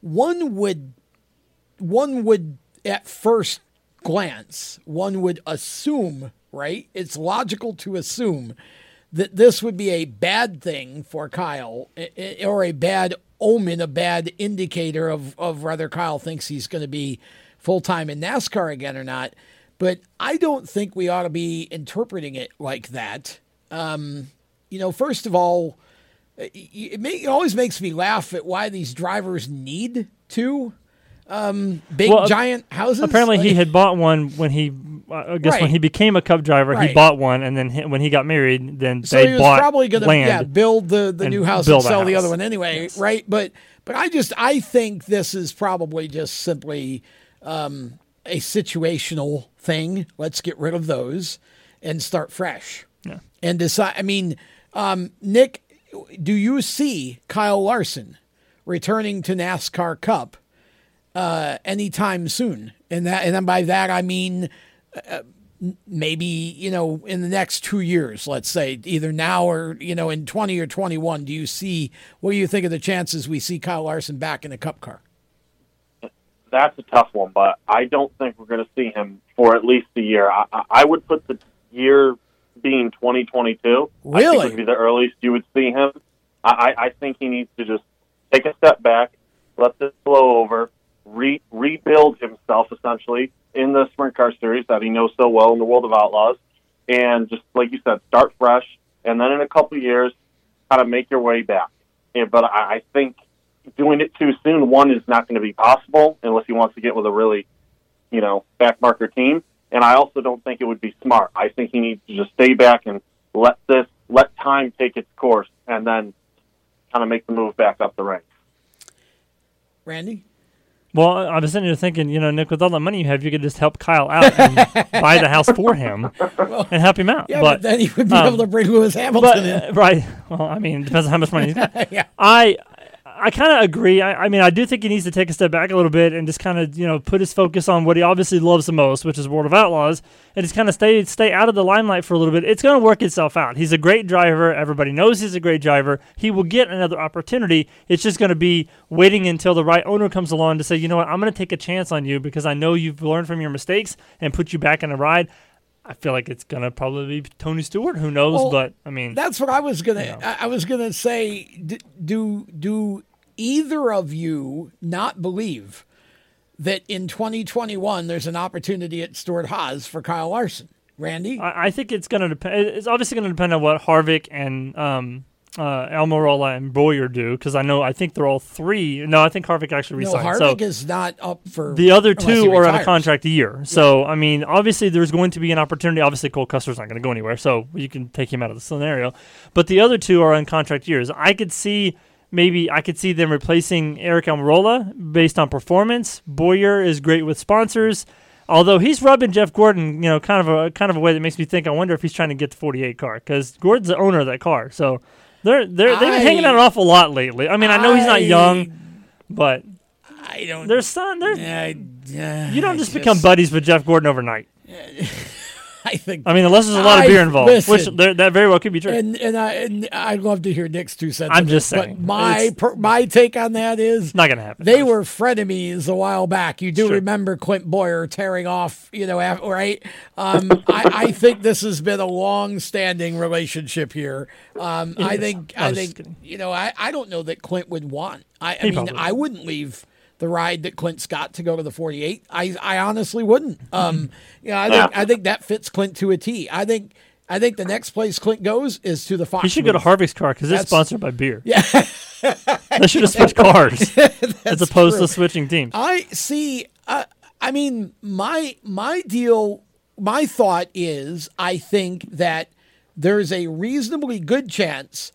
[SPEAKER 2] one would one would at first glance one would assume right it's logical to assume that this would be a bad thing for Kyle i- i- or a bad omen a bad indicator of of whether Kyle thinks he's going to be full time in NASCAR again or not. But I don't think we ought to be interpreting it like that. Um, you know, first of all, eh, it, it, may, it always makes me laugh at why these drivers need to um, big
[SPEAKER 6] Well,
[SPEAKER 2] giant houses.
[SPEAKER 6] Apparently, he had bought one when he, I guess,
[SPEAKER 2] Right.
[SPEAKER 6] when he became a Cup driver, he bought one, and then he, when he got married, then
[SPEAKER 2] So
[SPEAKER 6] they
[SPEAKER 2] he was
[SPEAKER 6] bought
[SPEAKER 2] probably going to
[SPEAKER 6] land.
[SPEAKER 2] yeah build the, the new house and sell the other one anyway, right? But but I just I think this is probably just simply um, a situational thing. Let's get rid of those and start fresh.
[SPEAKER 6] Yeah.
[SPEAKER 2] And decide. I mean, um, Nick, do you see Kyle Larson returning to NASCAR Cup uh, anytime soon? And that and then by that I mean uh, maybe you know in the next two years let's say either now or you know in 20 or 21 do you see what do you think of the chances we see kyle larson back in a cup car
[SPEAKER 9] That's a tough one, but I don't think we're going to see him for at least a year. I, I- I would put the year being 2022. I
[SPEAKER 2] Really?
[SPEAKER 9] think would be the earliest you would see him. I, I I think he needs to just take a step back, let this blow over, re- rebuild himself essentially in the sprint car series that he knows so well in the world of outlaws, and just like you said, start fresh, and then in a couple years, kind of make your way back. Yeah, but I, I think doing it too soon, one is not going to be possible unless he wants to get with a really, you know, backmarker team. And I also don't think it would be smart. I think he needs to just stay back and let this let time take its course, and then kind of make the move back up the ranks.
[SPEAKER 2] Randy?
[SPEAKER 6] Well, I was sitting here thinking, you know, Nick, with all the money you have, you could just help Kyle out and buy the house for him and help him out.
[SPEAKER 2] Yeah, but, then he would be
[SPEAKER 6] um,
[SPEAKER 2] able to bring Lewis Hamilton
[SPEAKER 6] but,
[SPEAKER 2] in.
[SPEAKER 6] right. Well, I mean, it depends on how much money he's got.
[SPEAKER 2] yeah.
[SPEAKER 6] I I kind of agree. I, I mean, I do think he needs to take a step back a little bit and just kind of, you know, put his focus on what he obviously loves the most, which is World of Outlaws, and just kind of stay stay out of the limelight for a little bit. It's going to work itself out. He's a great driver. Everybody knows he's a great driver. He will get another opportunity. It's just going to be waiting until the right owner comes along to say, you know what, I'm going to take a chance on you because I know you've learned from your mistakes and put you back in a ride. I feel like it's gonna probably be Tony Stewart. Who knows?
[SPEAKER 2] Well,
[SPEAKER 6] but I mean,
[SPEAKER 2] That's what I was gonna. I, I was gonna say. D- do do either of you not believe that in 2021 there's an opportunity at Stewart-Haas for Kyle Larson? Randy,
[SPEAKER 6] I, I think it's going to depend. It's obviously going to depend on what Harvick and um, uh, Almirola and Bowyer do, because I know I think they're all three. No, I think Harvick actually
[SPEAKER 2] no. Harvick
[SPEAKER 6] so
[SPEAKER 2] is not up for
[SPEAKER 6] the other two are on a contract a year. So I mean, obviously there's going to be an opportunity. Obviously Cole Custer's not going to go anywhere, so you can take him out of the scenario. But the other two are on contract years. I could see. Maybe I could see them replacing Eric Almirola based on performance. Bowyer is great with sponsors. Although he's rubbing Jeff Gordon, you know, kind of a kind of a way that makes me think. I wonder if he's trying to get the 48 car because Gordon's the owner of that car. So they're they're they've been hanging out an awful lot lately. I mean, I know he's not young, but
[SPEAKER 2] I don't.
[SPEAKER 6] there's some. There's
[SPEAKER 2] I,
[SPEAKER 6] you don't just, become buddies with Jeff Gordon overnight.
[SPEAKER 2] I think.
[SPEAKER 6] I mean, unless there's a lot of beer involved, which
[SPEAKER 2] listen,
[SPEAKER 6] there, that very well could be true.
[SPEAKER 2] And and I and I'd love to hear Nick's two cents.
[SPEAKER 6] I'm just saying.
[SPEAKER 2] But my per, my take on that is
[SPEAKER 6] not gonna happen.
[SPEAKER 2] They were frenemies a while back. You do
[SPEAKER 6] Sure.
[SPEAKER 2] remember Clint Bowyer tearing off, you know, af- right? Um, I, I think this has been a long-standing relationship here. Um, I think
[SPEAKER 6] I
[SPEAKER 2] I think you know I, I don't know that Clint would want. I, I mean I wouldn't leave the ride that Clint's got to go to the 48. I I honestly wouldn't. Um, you know, I think I think that fits Clint to a T. I think. I think the next place Clint goes is to the Fox.
[SPEAKER 6] He should go to
[SPEAKER 2] booth.
[SPEAKER 6] Harvick's car because it's sponsored by beer.
[SPEAKER 2] Yeah,
[SPEAKER 6] they should have switched cars as opposed
[SPEAKER 2] true.
[SPEAKER 6] to switching teams.
[SPEAKER 2] I see. Uh, I mean, my my deal, my thought is, I think that there's a reasonably good chance.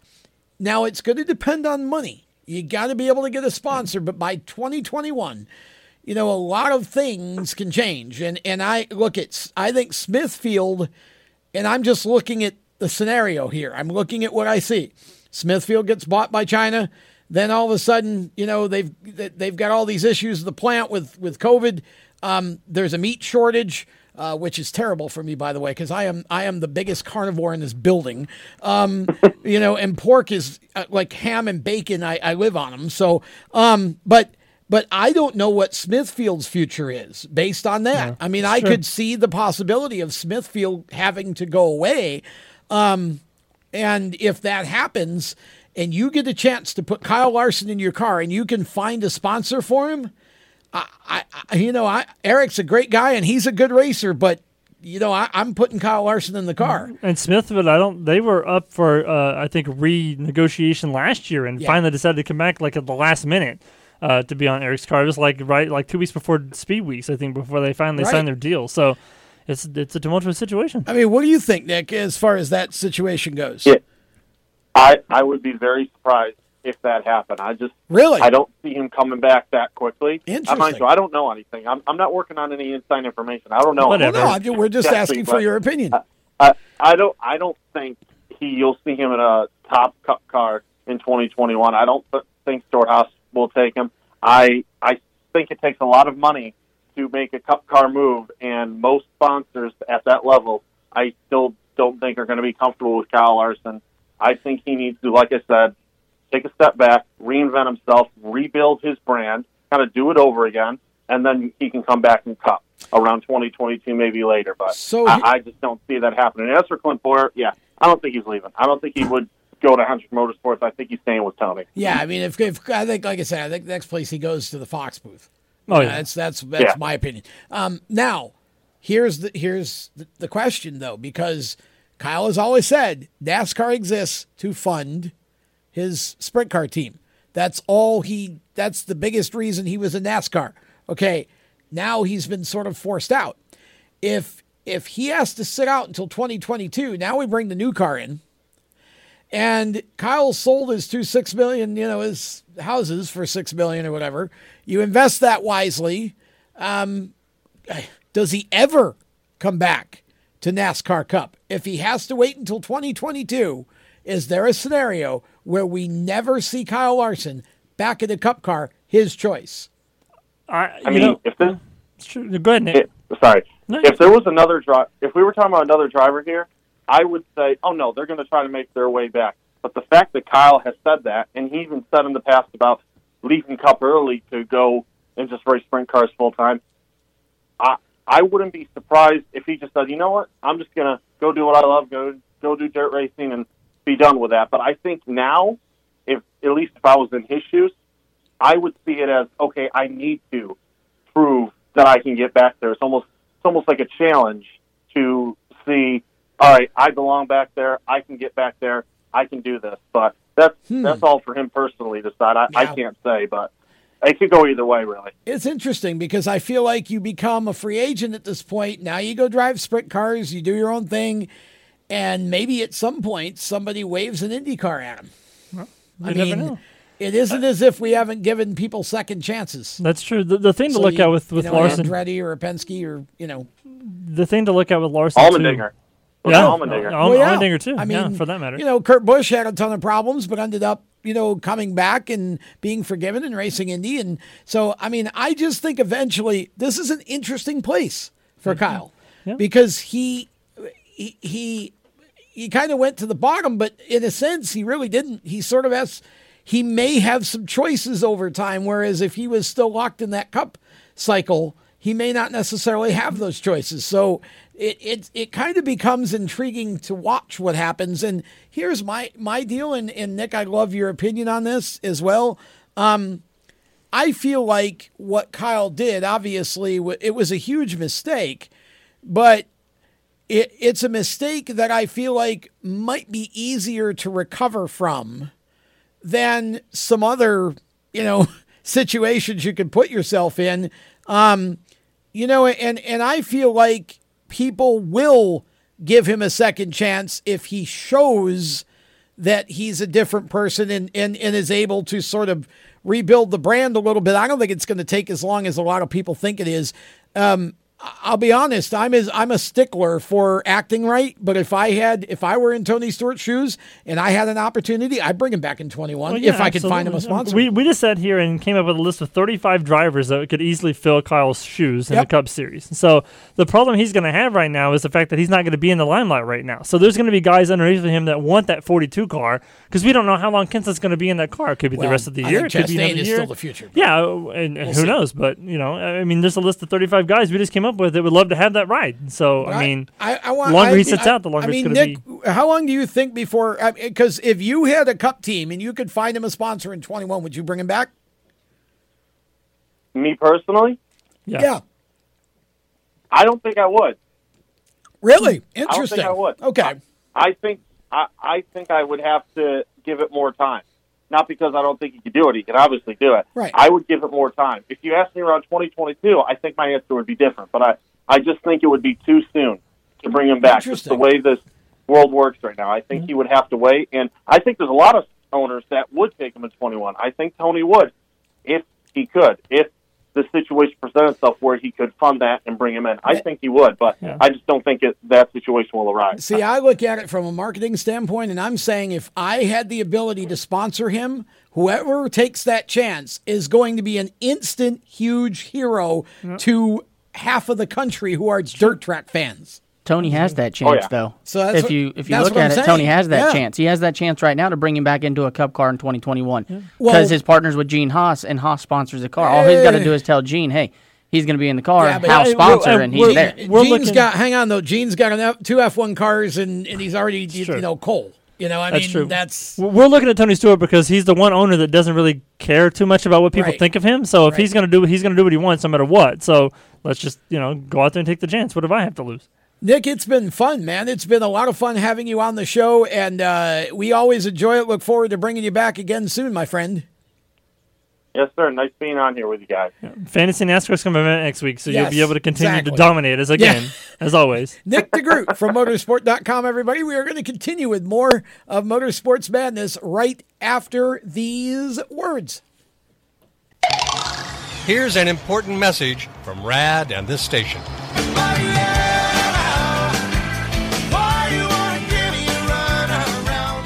[SPEAKER 2] Now, it's going to depend on money. You got to be able to get a sponsor, but by 2021, you know, a lot of things can change. And and I look at, I think Smithfield, and I'm just looking at the scenario here. I'm looking at what I see. Smithfield gets bought by China. Then all of a sudden, you know, they've they've got all these issues the plant with with COVID. Um, there's a meat shortage. Uh, which is terrible for me, by the way, because I am I am the biggest carnivore in this building. Um, you know, and pork is uh, like ham and bacon. I, I live on them. So, um, but but I don't know what Smithfield's future is based on that. I mean, I
[SPEAKER 6] Sure.
[SPEAKER 2] could see the possibility of Smithfield having to go away. Um, and if that happens, and you get a chance to put Kyle Larson in your car, and you can find a sponsor for him, I, I you know, I Eric's a great guy and he's a good racer, but you know, I, I'm putting Kyle Larson in the car.
[SPEAKER 6] And Smithfield, I don't. They were up for, uh, I think, renegotiation last year, and
[SPEAKER 2] Yeah.
[SPEAKER 6] finally decided to come back like at the last minute uh, to be on Eric's car. It was like right, like two weeks before Speed Weeks, I think, before they finally
[SPEAKER 2] Right.
[SPEAKER 6] signed their deal. So it's it's a tumultuous situation.
[SPEAKER 2] I mean, what do you think, Nick, as far as that situation goes?
[SPEAKER 9] Yeah. I I would be very surprised if that happened. I just
[SPEAKER 2] Really?
[SPEAKER 9] I don't see him coming back that quickly. I mind
[SPEAKER 2] Interesting.
[SPEAKER 9] you, I don't know anything. I'm I'm not working on any inside information. I don't know.
[SPEAKER 2] Well, no, I'm we're just
[SPEAKER 9] Exactly,
[SPEAKER 2] asking for your opinion.
[SPEAKER 9] I, I don't I don't think he you'll see him in a top cup car in 2021. I don't think Stewart-Haas will take him. I I think it takes a lot of money to make a cup car move, and most sponsors at that level, I still don't think are going to be comfortable with Kyle Larson. I think he needs to, like I said, take a step back, reinvent himself, rebuild his brand, kind of do it over again, and then he can come back and cup around 2022, maybe later. But
[SPEAKER 2] So
[SPEAKER 9] I,
[SPEAKER 2] he-
[SPEAKER 9] I just don't see that happening. As for Clint Bowyer, yeah, I don't think he's leaving. I don't think he would go to Hendrick Motorsports. I think he's staying with Tony.
[SPEAKER 2] Yeah, I mean, if, if I think, like I said, I think the next place he goes to the Fox booth.
[SPEAKER 9] Oh, yeah.
[SPEAKER 2] that's that's that's
[SPEAKER 9] Yeah.
[SPEAKER 2] my opinion. Um, now, here's the here's the, the question though, because Kyle has always said NASCAR exists to fund his sprint car team. That's all he. That's the biggest reason he was in NASCAR. Okay, now he's been sort of forced out. If if he has to sit out until 2022, now we bring the new car in. And Kyle sold his two six million, you know, his houses for six million or whatever. You invest that wisely. Um, does he ever come back to NASCAR Cup? If he has to wait until 2022, is there a scenario where we never see Kyle Larson back in the Cup car? His choice.
[SPEAKER 6] I,
[SPEAKER 9] I mean, if this,
[SPEAKER 6] go ahead, Nick.
[SPEAKER 9] it- sorry, if there was another driver, if we were talking about another driver here, I would say, oh no, they're going to try to make their way back. But the fact that Kyle has said that, and he even said in the past about leaving Cup early to go and just race sprint cars full time, I I wouldn't be surprised if he just said, you know what, I'm just going to go do what I love, go go do dirt racing, and be done with that. But I think now, if at least if I was in his shoes, I would see it as okay. I need to prove that I can get back there. It's almost it's almost like a challenge to see. All right, I belong back there. I can get back there. I can do this. But that's hmm. that's all for him personally to decide. I, I can't say, but it could go either way, really.
[SPEAKER 2] It's interesting because I feel like you become a free agent at this point. Now you go drive sprint cars, you do your own thing, and maybe at some point somebody waves an Indy car at him. I
[SPEAKER 6] you never
[SPEAKER 2] mean,
[SPEAKER 6] know.
[SPEAKER 2] it isn't as if we haven't given people second chances.
[SPEAKER 6] That's true. The, the thing to
[SPEAKER 2] So
[SPEAKER 6] look
[SPEAKER 2] you-
[SPEAKER 6] at with with
[SPEAKER 2] you know,
[SPEAKER 6] Larson,
[SPEAKER 2] Andretti or a Penske or you know,
[SPEAKER 6] the thing to look at with Larson,
[SPEAKER 9] Allmendinger.
[SPEAKER 6] too. Yeah,
[SPEAKER 9] Allmendinger.
[SPEAKER 6] Al-
[SPEAKER 2] Well, yeah.
[SPEAKER 6] Allmendinger too.
[SPEAKER 2] I
[SPEAKER 6] yeah,
[SPEAKER 2] mean,
[SPEAKER 6] for that matter.
[SPEAKER 2] You know, Kurt Busch had a ton of problems, but ended up, you know, coming back and being forgiven and racing Indy. And so, I mean, I just think eventually this is an interesting place for Kyle because he he he, he kind of went to the bottom, but in a sense, he really didn't. He sort of has. He may have some choices over time, whereas if he was still locked in that cup cycle, he may not necessarily have those choices. So it it, it kind of becomes intriguing to watch what happens. And here's my my deal, and, and Nick, I love your opinion on this as well. Um, I feel like what Kyle did, obviously, it was a huge mistake, but it, it's a mistake that I feel like might be easier to recover from than some other, you know, situations you could put yourself in. Um, you know, and and I feel like people will give him a second chance if he shows that he's a different person and, and, and is able to sort of rebuild the brand a little bit. I don't think it's going to take as long as a lot of people think it is. Um, I'll be honest. I'm as I'm a stickler for acting right, but if I had if I were in Tony Stewart's shoes and I had an opportunity, I'd bring him back in 21
[SPEAKER 6] Well, yeah,
[SPEAKER 2] if I could find him a sponsor.
[SPEAKER 6] We, we just sat here and came up with a list of 35 drivers that could easily fill Kyle's shoes in
[SPEAKER 2] Yep.
[SPEAKER 6] the Cup Series. So the problem he's going to have right now is the fact that he's not going to be in the limelight right now. So there's going to be guys underneath him that want that 42 car because we don't know how long Kenseth's going to be in that car. It could be
[SPEAKER 2] Well,
[SPEAKER 6] the rest of the
[SPEAKER 2] I
[SPEAKER 6] year. It could be another year.
[SPEAKER 2] still the future,
[SPEAKER 6] Yeah, and, and
[SPEAKER 2] we'll
[SPEAKER 6] who
[SPEAKER 2] see.
[SPEAKER 6] knows? But you know, I mean, there's a list of 35 guys we just came up with that would love to have that ride. So
[SPEAKER 2] But
[SPEAKER 6] I mean,
[SPEAKER 2] I, I want,
[SPEAKER 6] the longer
[SPEAKER 2] I-
[SPEAKER 6] he sits
[SPEAKER 2] I-
[SPEAKER 6] out, the longer
[SPEAKER 2] I mean,
[SPEAKER 6] it's going to be.
[SPEAKER 2] how long do you think before? Because if you had a cup team and you could find him a sponsor in 21, would you bring him back?
[SPEAKER 9] Me personally,
[SPEAKER 2] Yeah. yeah.
[SPEAKER 9] I don't think I would.
[SPEAKER 2] Really
[SPEAKER 9] I don't
[SPEAKER 2] interesting.
[SPEAKER 9] think I would.
[SPEAKER 2] Okay.
[SPEAKER 9] I think I, I think I would have to give it more time. Not because I don't think he could do it. He can obviously do it.
[SPEAKER 2] Right.
[SPEAKER 9] I would give it more time. If you asked me around 2022, I think my answer would be different. But I, I just think it would be too soon to bring him back. Just the way this world works right now, I think mm-hmm. he would have to wait. And I think there's a lot of owners that would take him in 21. I think Tony would, if he could, if the situation presented itself where he could fund that and bring him in. I think he would, but I just don't think it, that situation will arise.
[SPEAKER 2] See, I look at it from a marketing standpoint, and I'm saying if I had the ability to sponsor him, whoever takes that chance is going to be an instant huge hero to half of the country who are dirt track fans.
[SPEAKER 3] Tony has mm-hmm. that
[SPEAKER 2] Oh,
[SPEAKER 3] chance
[SPEAKER 2] yeah.
[SPEAKER 3] though.
[SPEAKER 2] So that's
[SPEAKER 3] if
[SPEAKER 2] what-
[SPEAKER 3] you if you look at
[SPEAKER 2] I'm
[SPEAKER 3] it, Tony has that
[SPEAKER 2] Yeah.
[SPEAKER 3] chance. He has that chance right now to bring him back into a Cup car in 2021 because
[SPEAKER 2] Well-
[SPEAKER 3] his partners with Gene Haas and Haas sponsors the car. All he's got to do is tell Gene, hey, he's going to be in the car,
[SPEAKER 2] Yeah, but- Haas
[SPEAKER 3] sponsor,
[SPEAKER 2] we're-
[SPEAKER 3] and
[SPEAKER 2] we're-
[SPEAKER 3] he's there.
[SPEAKER 2] Gene's
[SPEAKER 6] looking-
[SPEAKER 2] got. Hang on though. Gene's got an F, two F1 cars, and, and he's already you, you know Cole. You know, I
[SPEAKER 6] That's
[SPEAKER 2] mean,
[SPEAKER 6] true.
[SPEAKER 2] that's
[SPEAKER 6] We're looking at Tony Stewart because he's the one owner that doesn't really care too much about what people
[SPEAKER 2] Right.
[SPEAKER 6] think of him. So if
[SPEAKER 2] Right.
[SPEAKER 6] he's going to do, he's going to do what he wants no matter what. So let's just you know go out there and take the chance. What do I have to lose?
[SPEAKER 2] Nick, it's been fun, man. It's been a lot of fun having you on the show, and uh, we always enjoy it. Look forward to bringing you back again soon, my friend.
[SPEAKER 9] Yes, sir. Nice being on here with you guys.
[SPEAKER 6] Fantasy NASCAR's coming out next week, so you'll be able to continue
[SPEAKER 2] exactly.
[SPEAKER 6] to dominate us again,
[SPEAKER 2] Yeah.
[SPEAKER 6] as always.
[SPEAKER 2] Nick DeGroot from motorsport.com, everybody. We are going to continue with more of Motorsports Madness right after these words.
[SPEAKER 21] Here's an important message from RAD and this station.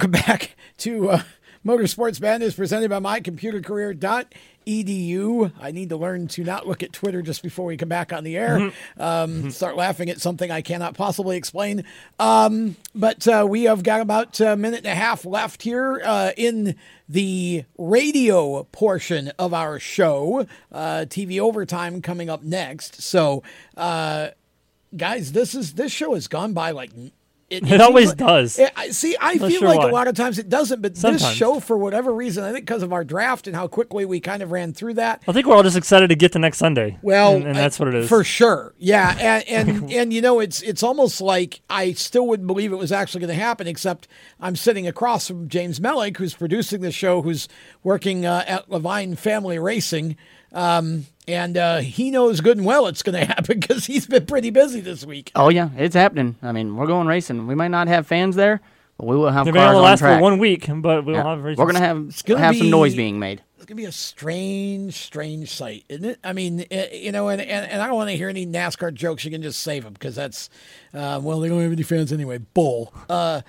[SPEAKER 2] Welcome back to uh, Motorsports Madness presented by mycomputercareer.edu. I need to learn to not look at Twitter just before we come back on the air.
[SPEAKER 6] Mm-hmm.
[SPEAKER 2] Um, start laughing at something I cannot possibly explain. Um, but uh, we have got about a minute and a half left here uh, in the radio portion of our show. Uh, TV overtime coming up next. So, uh, guys, this is this show has gone by like
[SPEAKER 6] It
[SPEAKER 2] seems
[SPEAKER 6] always
[SPEAKER 2] like-
[SPEAKER 6] does.
[SPEAKER 2] It- I- see, I
[SPEAKER 6] Not
[SPEAKER 2] feel
[SPEAKER 6] sure
[SPEAKER 2] like
[SPEAKER 6] why.
[SPEAKER 2] a lot of times it doesn't, but this show, for whatever reason, I think because of our draft and how quickly we kind of ran through that.
[SPEAKER 6] I think we're all just excited to get to next Sunday.
[SPEAKER 2] Well,
[SPEAKER 6] and, and that's what it is.
[SPEAKER 2] for sure. Yeah, and and, and you know, it's it's almost like I still wouldn't believe it was actually going to happen. Except I'm sitting across from James Mellick, who's producing the show, who's working uh, at Leavine Family Racing, um, and uh, he knows good and well it's going to happen because he's been pretty busy this week.
[SPEAKER 3] Oh yeah, it's happening. I mean, we're going racing. We might not have fans there, but we will have
[SPEAKER 6] They
[SPEAKER 3] cars
[SPEAKER 6] may only
[SPEAKER 3] on
[SPEAKER 6] last
[SPEAKER 3] track.
[SPEAKER 6] for one week, but we'll
[SPEAKER 3] Yeah.
[SPEAKER 6] have races.
[SPEAKER 3] We're gonna have
[SPEAKER 2] gonna
[SPEAKER 3] have some noise being made.
[SPEAKER 2] It's gonna be a strange, strange sight, isn't it? I mean, eh, you know, and, and, and I don't want to hear any NASCAR jokes. You can just save them because that's, uh, well, they don't have any fans anyway. Bull. Uh,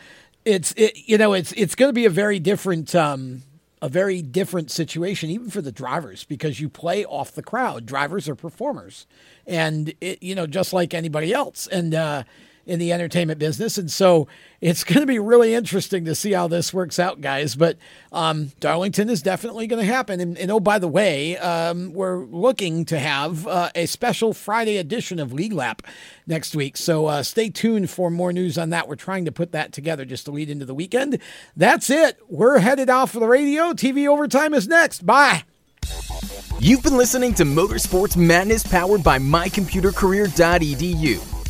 [SPEAKER 2] it's it, you know, it's it's going to be a very different, um, a very different situation, even for the drivers, because you play off the crowd. Drivers are performers, and it, you know, just like anybody else, and. uh in the entertainment business. And so it's going to be really interesting to see how this works out, guys. But um, Darlington is definitely going to happen. And, and, oh, by the way, um, we're looking to have uh, a special Friday edition of League Lap next week. So uh, stay tuned for more news on that. We're trying to put that together just to lead into the weekend. That's it. We're headed off for the radio. TV Overtime is next. Bye.
[SPEAKER 22] You've been listening to Motorsports Madness powered by mycomputercareer.edu.